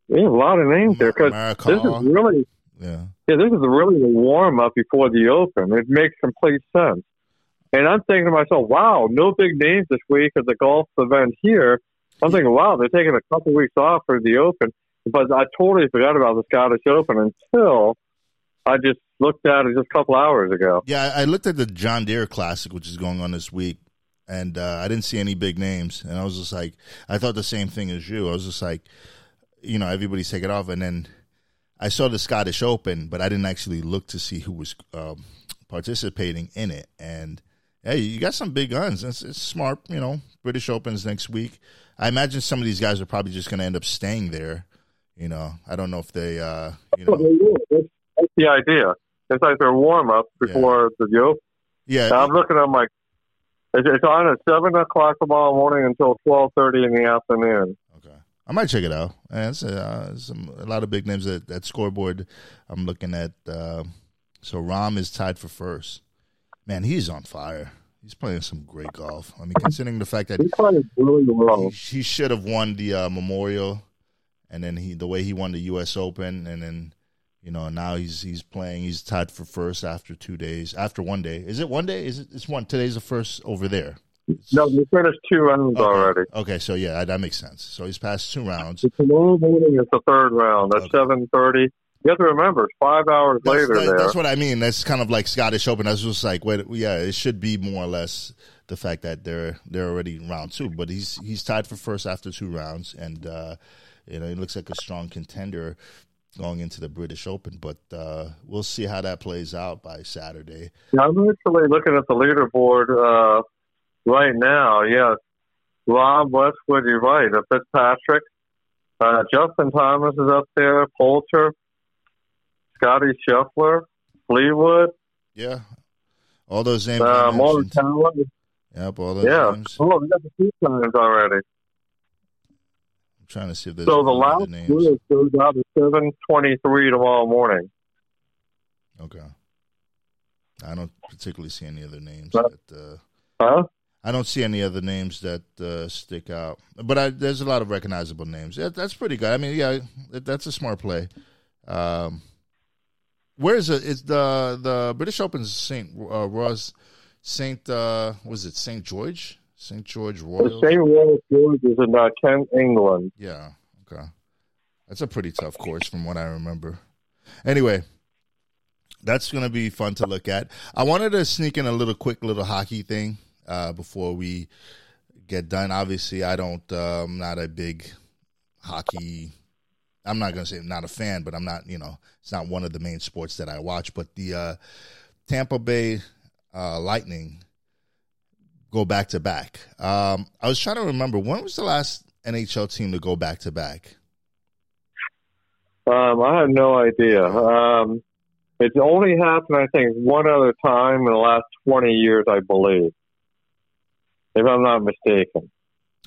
Yeah, a lot of names there because this is really yeah yeah this is really the warm up before the Open. It makes complete sense. And I'm thinking to myself, wow, no big names this week at the golf event here. I'm thinking, wow, they're taking a couple weeks off for the Open. But I totally forgot about the Scottish Open until I just looked at it just a couple hours ago. Yeah, I looked at the John Deere Classic, which is going on this week, and uh, I didn't see any big names. And I was just like, I thought the same thing as you. I was just like, you know, everybody's taking off. And then I saw the Scottish Open, but I didn't actually look to see who was um, participating in it. And hey, you got some big guns. It's, it's smart, you know. British Opens next week. I imagine some of these guys are probably just going to end up staying there. You know, I don't know if they, uh, you know the idea. It's like their warm up before yeah. the yoke. Yeah, I'm looking at my. It's, it's on at seven o'clock tomorrow morning until twelve thirty in the afternoon. Okay, I might check it out. And it's, uh, some, a lot of big names at, at scoreboard. I'm looking at. Uh, so Rahm is tied for first. Man, he's on fire. He's playing some great golf. I mean, considering the fact that really well. He, he should have won the uh, Memorial, and then he the way he won the U.S. Open, and then you know now he's he's playing. He's tied for first after two days. After one day, is it one day? Is it? It's one. Today's the first over there. No, we finished two rounds okay. already. Okay, so yeah, that makes sense. So he's passed two rounds. Tomorrow morning is the third round. That's okay. seven thirty. You have to remember, it's five hours that's, later. That, there. That's what I mean. That's kind of like Scottish Open. I was just like, wait, yeah, it should be more or less the fact that they're they're already in round two. But he's he's tied for first after two rounds, and uh, you know he looks like a strong contender going into the British Open. But uh, we'll see how that plays out by Saturday. Yeah, I'm actually looking at the leaderboard uh, right now. Yeah, Rahm Westwood, you're right. Fitzpatrick, uh, Justin Thomas is up there. Poulter, Scottie Scheffler, Fleetwood. Yeah, all those names. Uh, Morikawa. Yep, all those yeah. names. Oh, we got the two times already. Trying to see if there's so the last names. list goes out at seven twenty-three tomorrow morning. Okay. I don't particularly see any other names. Huh? That, uh, huh? I don't see any other names that uh, stick out, but I, there's a lot of recognizable names. Yeah, that's pretty good. I mean, yeah, that's a smart play. Um, where is it? Is the the British Open's Saint uh, Ross Saint uh, was it Saint George? Saint George Royal. The Saint Royal George is in uh, Kent, England. Yeah. Okay. That's a pretty tough course from what I remember. Anyway, that's going to be fun to look at. I wanted to sneak in a little quick little hockey thing uh, before we get done. Obviously, I don't. Uh, I'm not a big hockey. I'm not going to say I'm not a fan, but I'm not. You know, it's not one of the main sports that I watch. But the uh, Tampa Bay uh, Lightning go back to back. Um, I was trying to remember when was the last NHL team to go back to back. Um, I have no idea. Um, it's only happened, I think, one other time in the last twenty years, I believe if I'm not mistaken.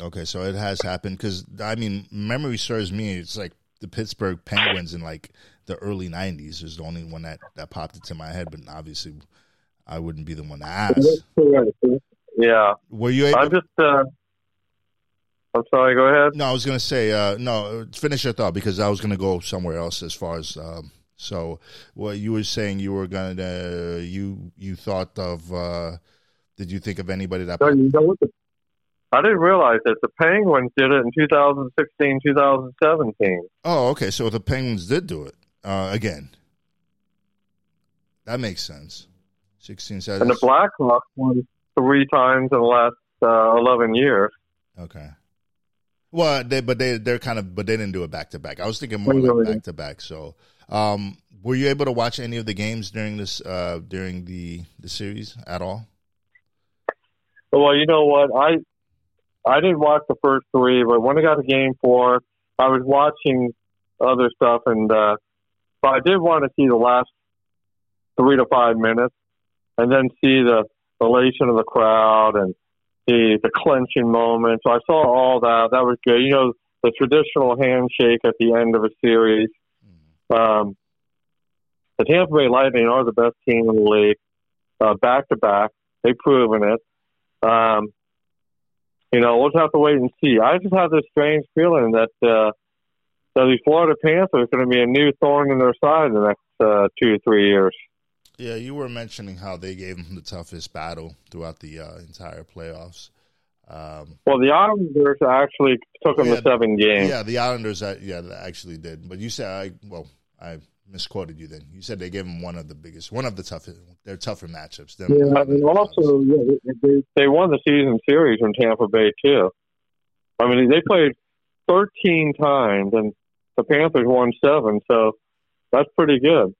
Okay, so it has happened because I mean, memory serves me. It's like the Pittsburgh Penguins in like the early '90s is the only one that that popped into my head, but obviously, I wouldn't be the one to ask. Yeah. Were you able? I just. Uh, I'm sorry. Go ahead. No, I was going to say uh, no. Finish your thought because I was going to go somewhere else as far as. Um, so, what you were saying, you were going to you you thought of. Uh, did you think of anybody that? No, you know the, I didn't realize that the Penguins did it in 2016, 2017. Oh, okay. So the Penguins did do it uh, again. That makes sense. 16, 17. And the Blackhawks won three times in the last uh, 11 years. Okay. Well, they but they they're kind of but they didn't do it back to back. I was thinking more like back to back. So, um, were you able to watch any of the games during this uh, during the the series at all? Well, you know what? I I didn't watch the first three, but when I got to game four, I was watching other stuff, and uh, but I did want to see the last three to five minutes, and then see the elation of the crowd and the the clenching moment. So I saw all that. That was good. You know, the traditional handshake at the end of a series. Um, the Tampa Bay Lightning are the best team in the league, uh, back to back. They've proven it. Um, you know, we'll just have to wait and see. I just have this strange feeling that uh, that the Florida Panthers are going to be a new thorn in their side in the next uh, two or three years. Yeah, you were mentioning how they gave them the toughest battle throughout the uh, entire playoffs. Um, well, the Islanders actually took them yeah, to seven games. Yeah, the Islanders, uh, yeah, actually did. But you said, I well, I misquoted you then. You said they gave them one of the biggest, one of the toughest, their tougher matchups. Yeah, and also yeah, they, they won the season series from Tampa Bay too. I mean, they played 13 times, and the Panthers won seven, so that's pretty good.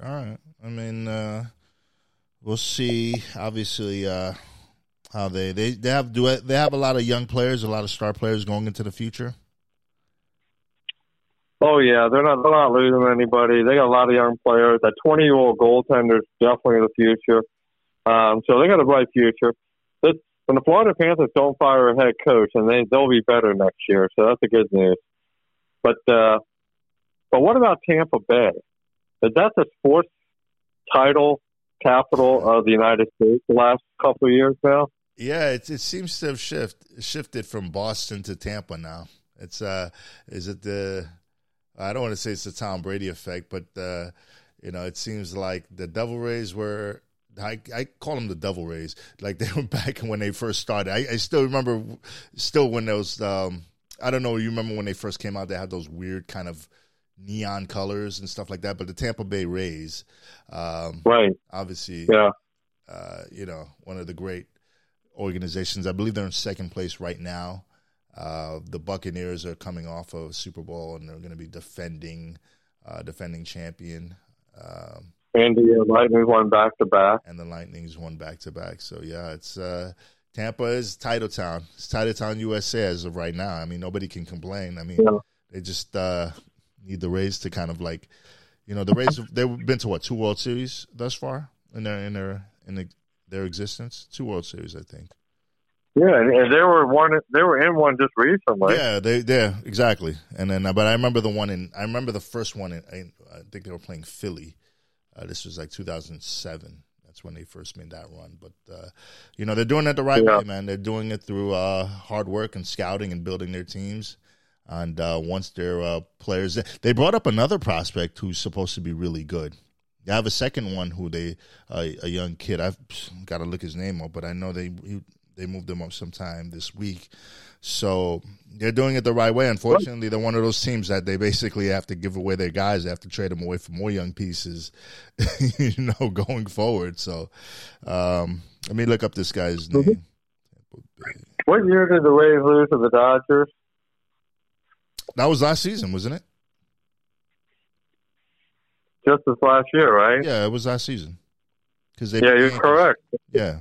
All right. I mean, uh, we'll see. Obviously, uh, how they, they they have do they have a lot of young players, a lot of star players going into the future. Oh yeah, they're not they're not losing anybody. They got a lot of young players. That twenty year old goaltender is definitely the future. Um, so they got a bright future. This, when the Florida Panthers don't fire a head coach, and they they'll be better next year. So that's the good news. But uh, but what about Tampa Bay? Is that the sports title capital of the United States the last couple of years now? Yeah, it, it seems to have shift, shifted from Boston to Tampa now. It's uh, is it the? I don't want to say it's the Tom Brady effect, but uh, you know, it seems like the Devil Rays were. I, I call them the Devil Rays. Like (laughs) they were back when they first started. I, I still remember, still when those. Um, I don't know. You remember when they first came out? They had those weird kind of neon colors and stuff like that. But the Tampa Bay Rays, um, right? Obviously, yeah. Uh, you know, one of the great organizations. I believe they're in second place right now. Uh, the Buccaneers are coming off of Super Bowl and they're going to be defending, uh, defending champion. Um, and the Lightning won back to back, and the Lightning's won back to back. So yeah, it's uh, Tampa is title town. It's title town USA as of right now. I mean, nobody can complain. I mean, yeah. they just uh, need the Rays to kind of like, you know, the Rays they've been to what two World Series thus far in their in their in the, their existence, two World Series, I think. Yeah, and they were one. They were in one just recently. Yeah, they yeah exactly. And then, but I remember the one in. I remember the first one. In, I, I think they were playing Philly. Uh, this was like 2007. That's when they first made that run. But uh, you know, they're doing it the right yeah. way, man. They're doing it through uh, hard work and scouting and building their teams. And uh, once their uh, players, they brought up another prospect who's supposed to be really good. I have a second one who they a young kid. I've got to look his name up, but I know they he, they moved him up sometime this week. So they're doing it the right way. Unfortunately, they're one of those teams that they basically have to give away their guys. They have to trade them away for more young pieces, (laughs) you know, going forward. So um, let me look up this guy's name. What year did the Rays lose to the Dodgers? That was last season, wasn't it? Just this last year, right? Yeah, it was last season. Because yeah, you're correct. Yeah.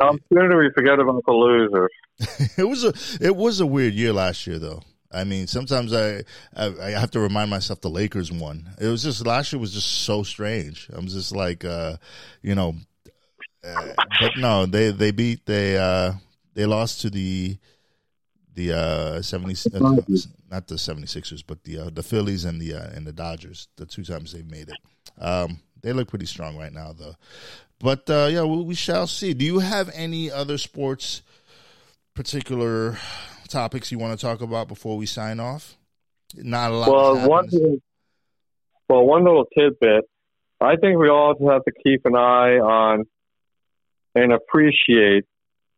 How soon do we forget about the losers? (laughs) it was a it was a weird year last year, though. I mean, sometimes I, I, I have to remind myself the Lakers won. It was just last year was just so strange. I'm just like, uh, you know, uh, but no, they they beat they uh, they lost to the the uh, 70 uh, not the 76ers but the uh, the Phillies and the uh, and the Dodgers the two times they've made it. Um, they look pretty strong right now though. But uh, yeah we, we, shall see. Do you have any other sports particular topics you want to talk about before we sign off? Not a lot well one well one little tidbit. I think we all have to keep an eye on and appreciate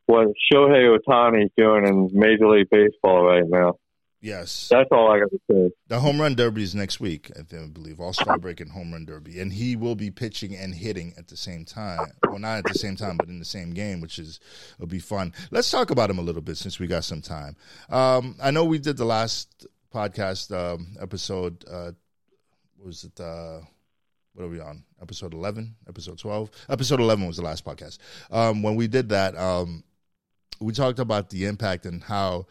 what Shohei Ohtani is doing in Major League Baseball right now. Yes, that's all I got to say. The home run derby is next week, I, think, I believe. All Star break and home run derby, and he will be pitching and hitting at the same time. Well, not at the same time, but in the same game, which is will be fun. Let's talk about him a little bit since we got some time. Um, I know we did the last podcast um, episode. Uh, was it? Uh, what are we on? Episode eleven, episode twelve. Episode eleven was the last podcast. Um, when we did that, um, we talked about the impact and how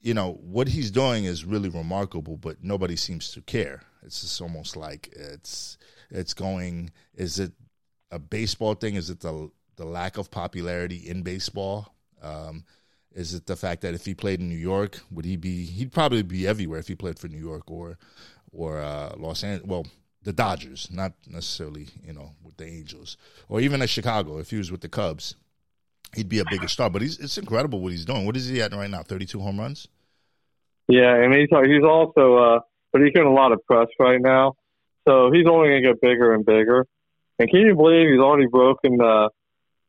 you know what he's doing is really remarkable, but nobody seems to care. It's just almost like it's it's going. Is it a baseball thing? Is it the the lack of popularity in baseball? Um, is it the fact that if he played in New York, would he be? He'd probably be everywhere if he played for New York or or uh, Los Angeles. Well, the Dodgers, not necessarily you know with the Angels or even at Chicago. If he was with the Cubs, he'd be a bigger star. But he's it's incredible what he's doing. What is he at right now? Thirty two home runs. Yeah, and he's he's also uh, but he's getting a lot of press right now, so he's only going to get bigger and bigger. And can you believe he's already broken uh,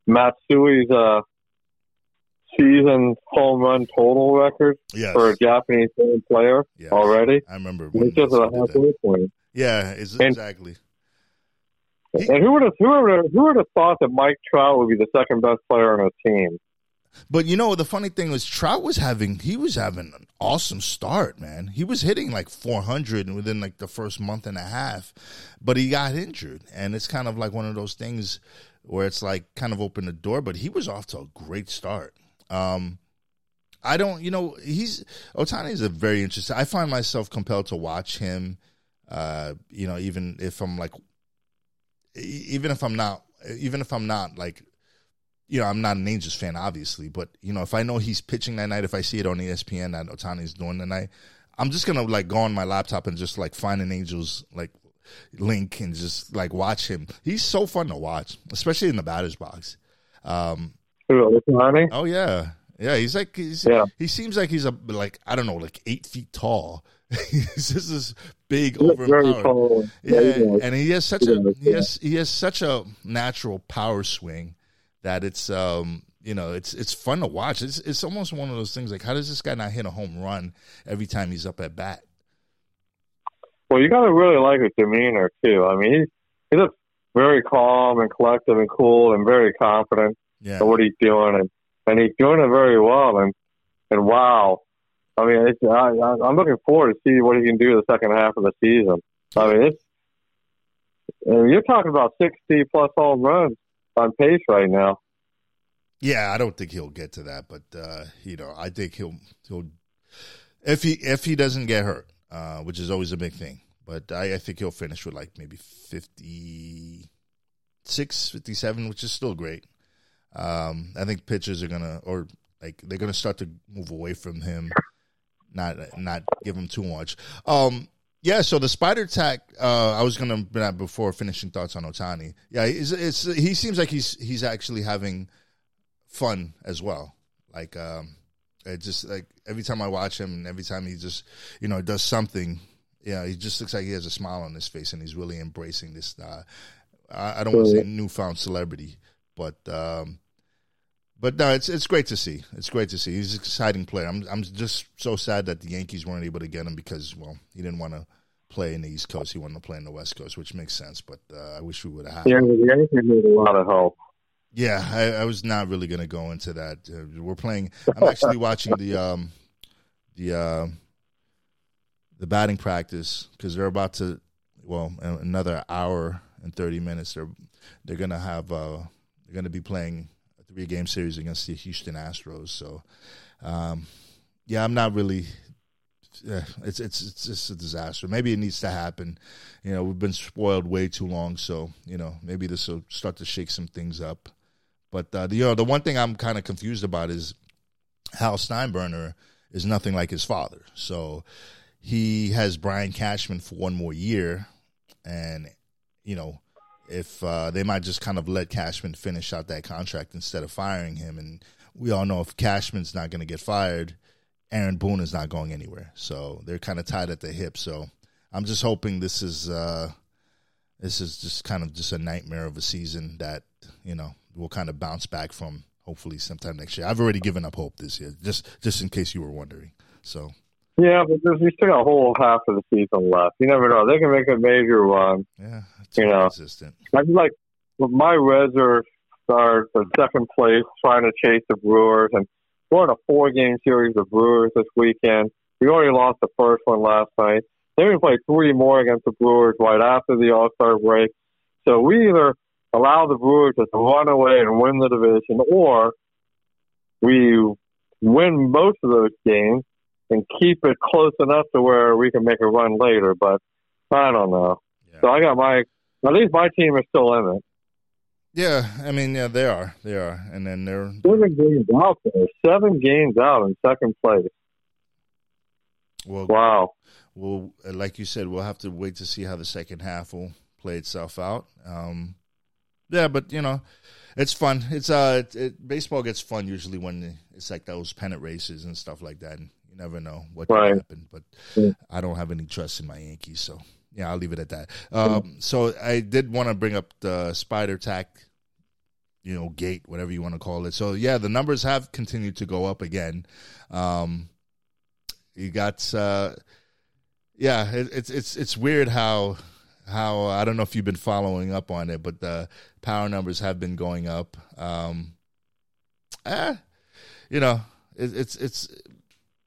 Matsui's uh, season home run total record yes. for a Japanese player yes. already? I remember. He's just a halfway point. Yeah, exactly. And who would have who would have who would have thought that Mike Trout would be the second best player on a team? But you know the funny thing was Trout was having he was having an awesome start, man. He was hitting like 400 within like the first month and a half, but he got injured, and it's kind of like one of those things where it's like kind of opened the door. But he was off to a great start. Um, I don't, you know, he's Ohtani is a very interesting. I find myself compelled to watch him. Uh, you know, even if I'm like, even if I'm not, even if I'm not like, you know, I'm not an Angels fan, obviously, but you know, if I know he's pitching that night, if I see it on ESPN that Ohtani's doing the night, I'm just gonna like go on my laptop and just like find an Angels like link and just like watch him. He's so fun to watch, especially in the batter's box. Um, oh yeah, yeah. He's like he's, yeah. He seems like he's a like I don't know, like eight feet tall. he's (laughs) just this big overpowered. Yeah, and he has such a he has he has such a natural power swing that it's um you know it's it's fun to watch. It's it's almost one of those things like how does this guy not hit a home run every time he's up at bat? Well, you got to really like his demeanor too. I mean, he's he's just very calm and collective and cool and very confident yeah. in what he's doing, and and he's doing it very well. And and wow, I mean, it's, I, I'm looking forward to see what he can do the second half of the season. I mean, it's you're talking about 60 plus home runs on pace right now. Yeah, I don't think he'll get to that, but uh, you know, I think he'll he'll if he if he doesn't get hurt, uh, which is always a big thing. But I, I, think he'll finish with like maybe 56, 57, which is still great. Um, I think pitchers are gonna or like they're gonna start to move away from him, not not give him too much. Um, yeah, so the spider tack. Uh, I was gonna before finishing thoughts on Ohtani. Yeah, it's, it's he seems like he's he's actually having fun as well. Like um, it just like every time I watch him, and every time he just you know does something, yeah, he just looks like he has a smile on his face, and he's really embracing this. Uh, I, I, don't want to say newfound celebrity, but um, but no, it's it's great to see. It's great to see. He's an exciting player. I'm I'm just so sad that the Yankees weren't able to get him because well, he didn't want to play in the East Coast. He wanted to play in the West Coast, which makes sense. But uh, I wish we would have had. Yeah, the Yankees need a lot of help. Yeah, I, I was not really going to go into that. Uh, we're playing. I'm actually (laughs) watching the um, the uh, the batting practice because they're about to. Well, another hour and thirty minutes. They're they're going to have. Uh, they're going to be playing three game series against the Houston Astros. So, um, yeah, I'm not really. Yeah, it's it's it's just a disaster. Maybe it needs to happen. You know, we've been spoiled way too long, so you know maybe this will start to shake some things up. But uh, the you know, the one thing I'm kind of confused about is Hal Steinbrenner is nothing like his father. So he has Brian Cashman for one more year, and you know if uh, they might just kind of let Cashman finish out that contract instead of firing him. And we all know if Cashman's not going to get fired, Aaron Boone is not going anywhere. So they're kind of tied at the hip. So I'm just hoping this is uh, this is just kind of just a nightmare of a season that you know we'll kind of bounce back from hopefully sometime next year. I've already given up hope this year, just just in case you were wondering. So yeah, but there's, we still got a whole half of the season left. You never know; they can make a major run. Yeah, you know, consistent. I feel like my Reds are are second place, trying to chase the Brewers, and we're in a four-game series of Brewers this weekend. We already lost the first one last night. Then we play three more against the Brewers right after the All Star break. So we either allow the Brewers to run away and win the division, or we win most of those games and keep it close enough to where we can make a run later. But I don't know. Yeah. So I got my at least my team is still in it. Yeah, I mean, yeah, they are, they are, and then they're seven games out there, seven games out in second place. Well, wow. Well, like you said, we'll have to wait to see how the second half will play itself out. Um, yeah, but you know, it's fun. It's uh, it, it, baseball gets fun usually when it's like those pennant races and stuff like that. And you never know what right. can happen. But yeah. I don't have any trust in my Yankees, so yeah, I'll leave it at that. Um, so I did want to bring up the spider tack, you know, gate, whatever you want to call it. So yeah, the numbers have continued to go up again. Um, you got, uh, yeah, it, it's it's it's weird how how I don't know if you've been following up on it, but the power numbers have been going up. Um, eh, you know, it, it's it's.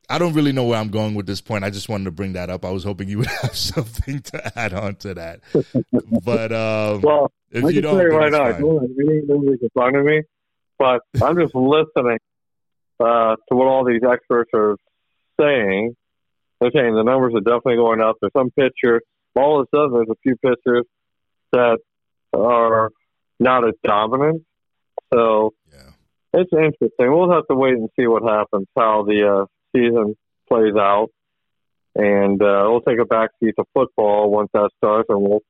I don't really know where I'm going with this point. I just wanted to bring that up. I was hoping you would (laughs) have something to add on to that. But um, well, if I you don't, right now, I don't have any in front of me, but I'm just listening uh, to what all these experts are saying, they're saying the numbers are definitely going up. There's some pitchers. All of a sudden, there's a few pitchers that are not as dominant. So yeah. it's interesting. We'll have to wait and see what happens, how the uh, season plays out, and uh, we'll take a backseat to football once that starts, and we'll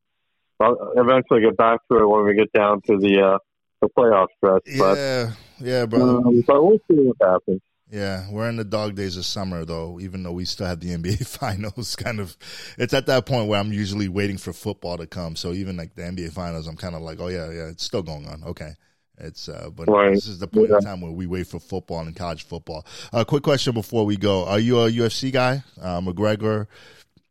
eventually get back to it when we get down to the uh, the playoff stretch. Yeah, but, yeah, bro. Um, but we'll see what happens. Yeah, we're in the dog days of summer though. Even though we still have the (laughs) NBA finals, kind of, it's at that point where I'm usually waiting for football to come. So even like the NBA finals, I'm kind of like, oh yeah, yeah, it's still going on. Okay, it's uh, but right. this is the point yeah. in time where we wait for football and college football. A uh, quick question before we go: Are you a UFC guy? Uh, McGregor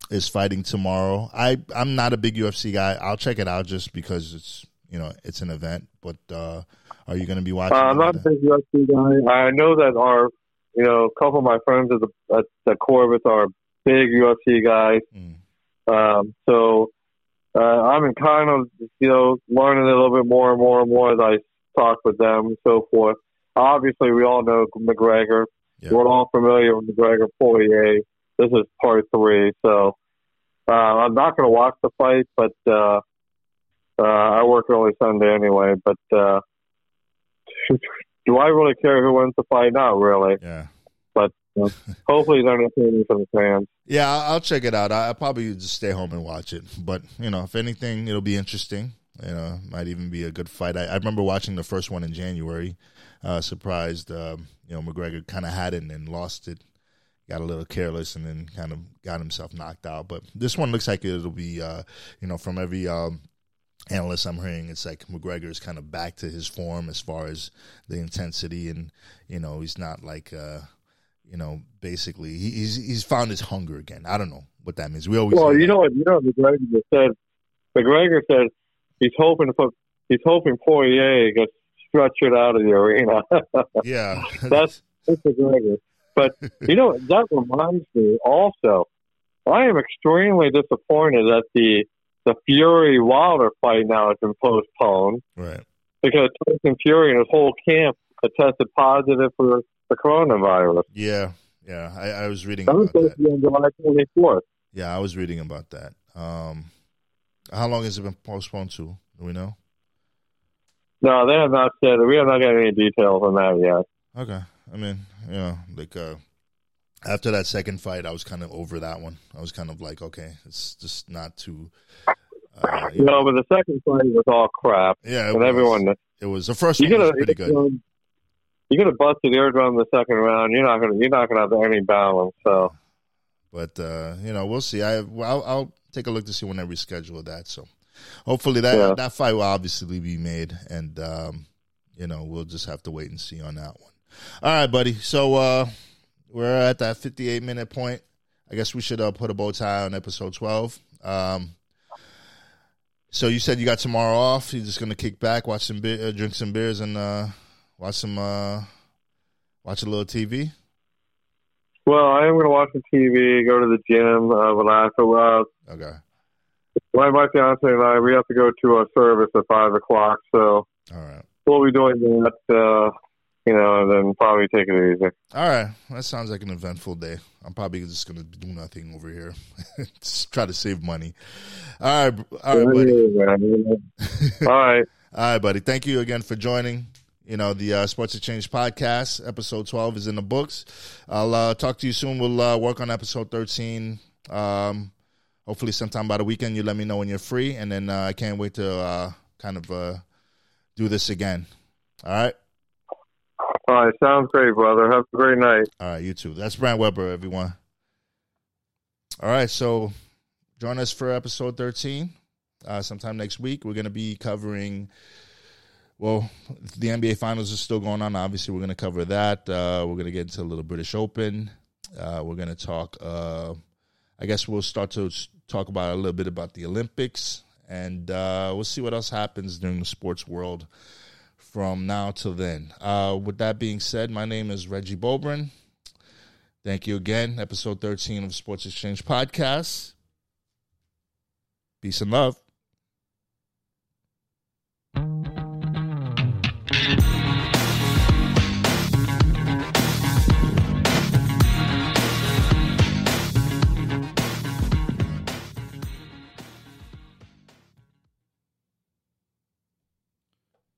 is fighting tomorrow. I I'm not a big UFC guy. I'll check it out just because it's you know it's an event. But uh, are you going to be watching? Uh, I'm not a big UFC guy. I know that our you know a couple of my friends at the at the Corbett's are big UFC guys. Mm. Um, so uh, I'm in kind of you know learning a little bit more and more and more as I talk with them and so forth. Obviously, we all know McGregor. Yep. We're all familiar with McGregor Poirier. This is part three, so uh, I'm not going to watch the fight, but uh, uh, I work early Sunday anyway. But uh, (laughs) do I really care who wins the fight? Not really. Yeah. But (laughs) hopefully, it's entertaining for the fans. Yeah, I'll check it out. I, will probably just stay home and watch it. But you know, if anything, it'll be interesting. You know, might even be a good fight. I, I remember watching the first one in January. Uh, surprised, um, you know, McGregor kind of had it and lost it got a little careless and then kind of got himself knocked out. But this one looks like it'll be, uh, you know, from every um, analyst I'm hearing, it's like McGregor is kind of back to his form as far as the intensity, and you know, he's not like, uh, you know, basically he's he's found his hunger again. I don't know what that means. We always well, you know what you know what McGregor said. McGregor said he's hoping for he's hoping Poirier gets stretched out of the arena. (laughs) yeah, that's that's a McGregor. But you know that reminds me also. I am extremely disappointed that the the Fury Wilder fight now has been postponed. Right. Because Tyson Fury and his whole camp tested positive for the coronavirus. Yeah, yeah. I, I was reading. That was supposed to be on July twenty fourth. Yeah, I was reading about that. Um, how long has it been postponed to? Do we know? No, they have not said. We have not got any details on that yet. Okay. I mean, you know, like uh, after that second fight, I was kind of over that one. I was kind of like, okay, it's just not too. Uh, you no, know. but the second fight was all crap. Yeah, and everyone. It was the first one was pretty good. You could have busted eardrum the second round. You're not gonna. You're not gonna have any balance. So. But uh, you know, we'll see. I I'll, I'll, take a look to see when they reschedule that. So, hopefully that yeah. that fight will obviously be made, and um, you know, we'll just have to wait and see on that one. All right, buddy. So uh, we're at that 58 minute point. I guess we should uh, put a bow tie on episode 12. Um, so you said you got tomorrow off. You're just gonna kick back, watch some beer, uh, drink some beers, and uh, watch some uh, watch a little TV. Well, I am gonna watch the TV, go to the gym, uh, relax. Uh, okay. My my fiance and I we have to go to a service at five o'clock, so all right. We'll be doing that. Uh, you know, and then probably take it easy. All right, that sounds like an eventful day. I'm probably just gonna do nothing over here, (laughs) just try to save money. All right, all right, buddy. (laughs) all right, all right, buddy. Thank you again for joining. You know, the uh, Sports Xchange podcast, episode 12 is in the books. I'll uh, talk to you soon. We'll uh, work on episode 13. Um, hopefully, sometime by the weekend, you let me know when you're free. And then uh, I can't wait to uh, kind of uh, do this again. All right. All right, sounds great, brother. Have a great night. All right, you too. That's Brant Weber, everyone. All right, so join us for episode 13 uh, sometime next week. We're going to be covering, well, the NBA Finals is still going on. Obviously, we're going to cover that. Uh, we're going to get into a little British Open. Uh, we're going to talk, uh, I guess we'll start to talk about a little bit about the Olympics, and uh, we'll see what else happens during the sports world from now till then. Uh, with that being said, my name is Reggie Bobrin. Thank you again. Episode 13 of Sports Xchange Podcast. Peace and love.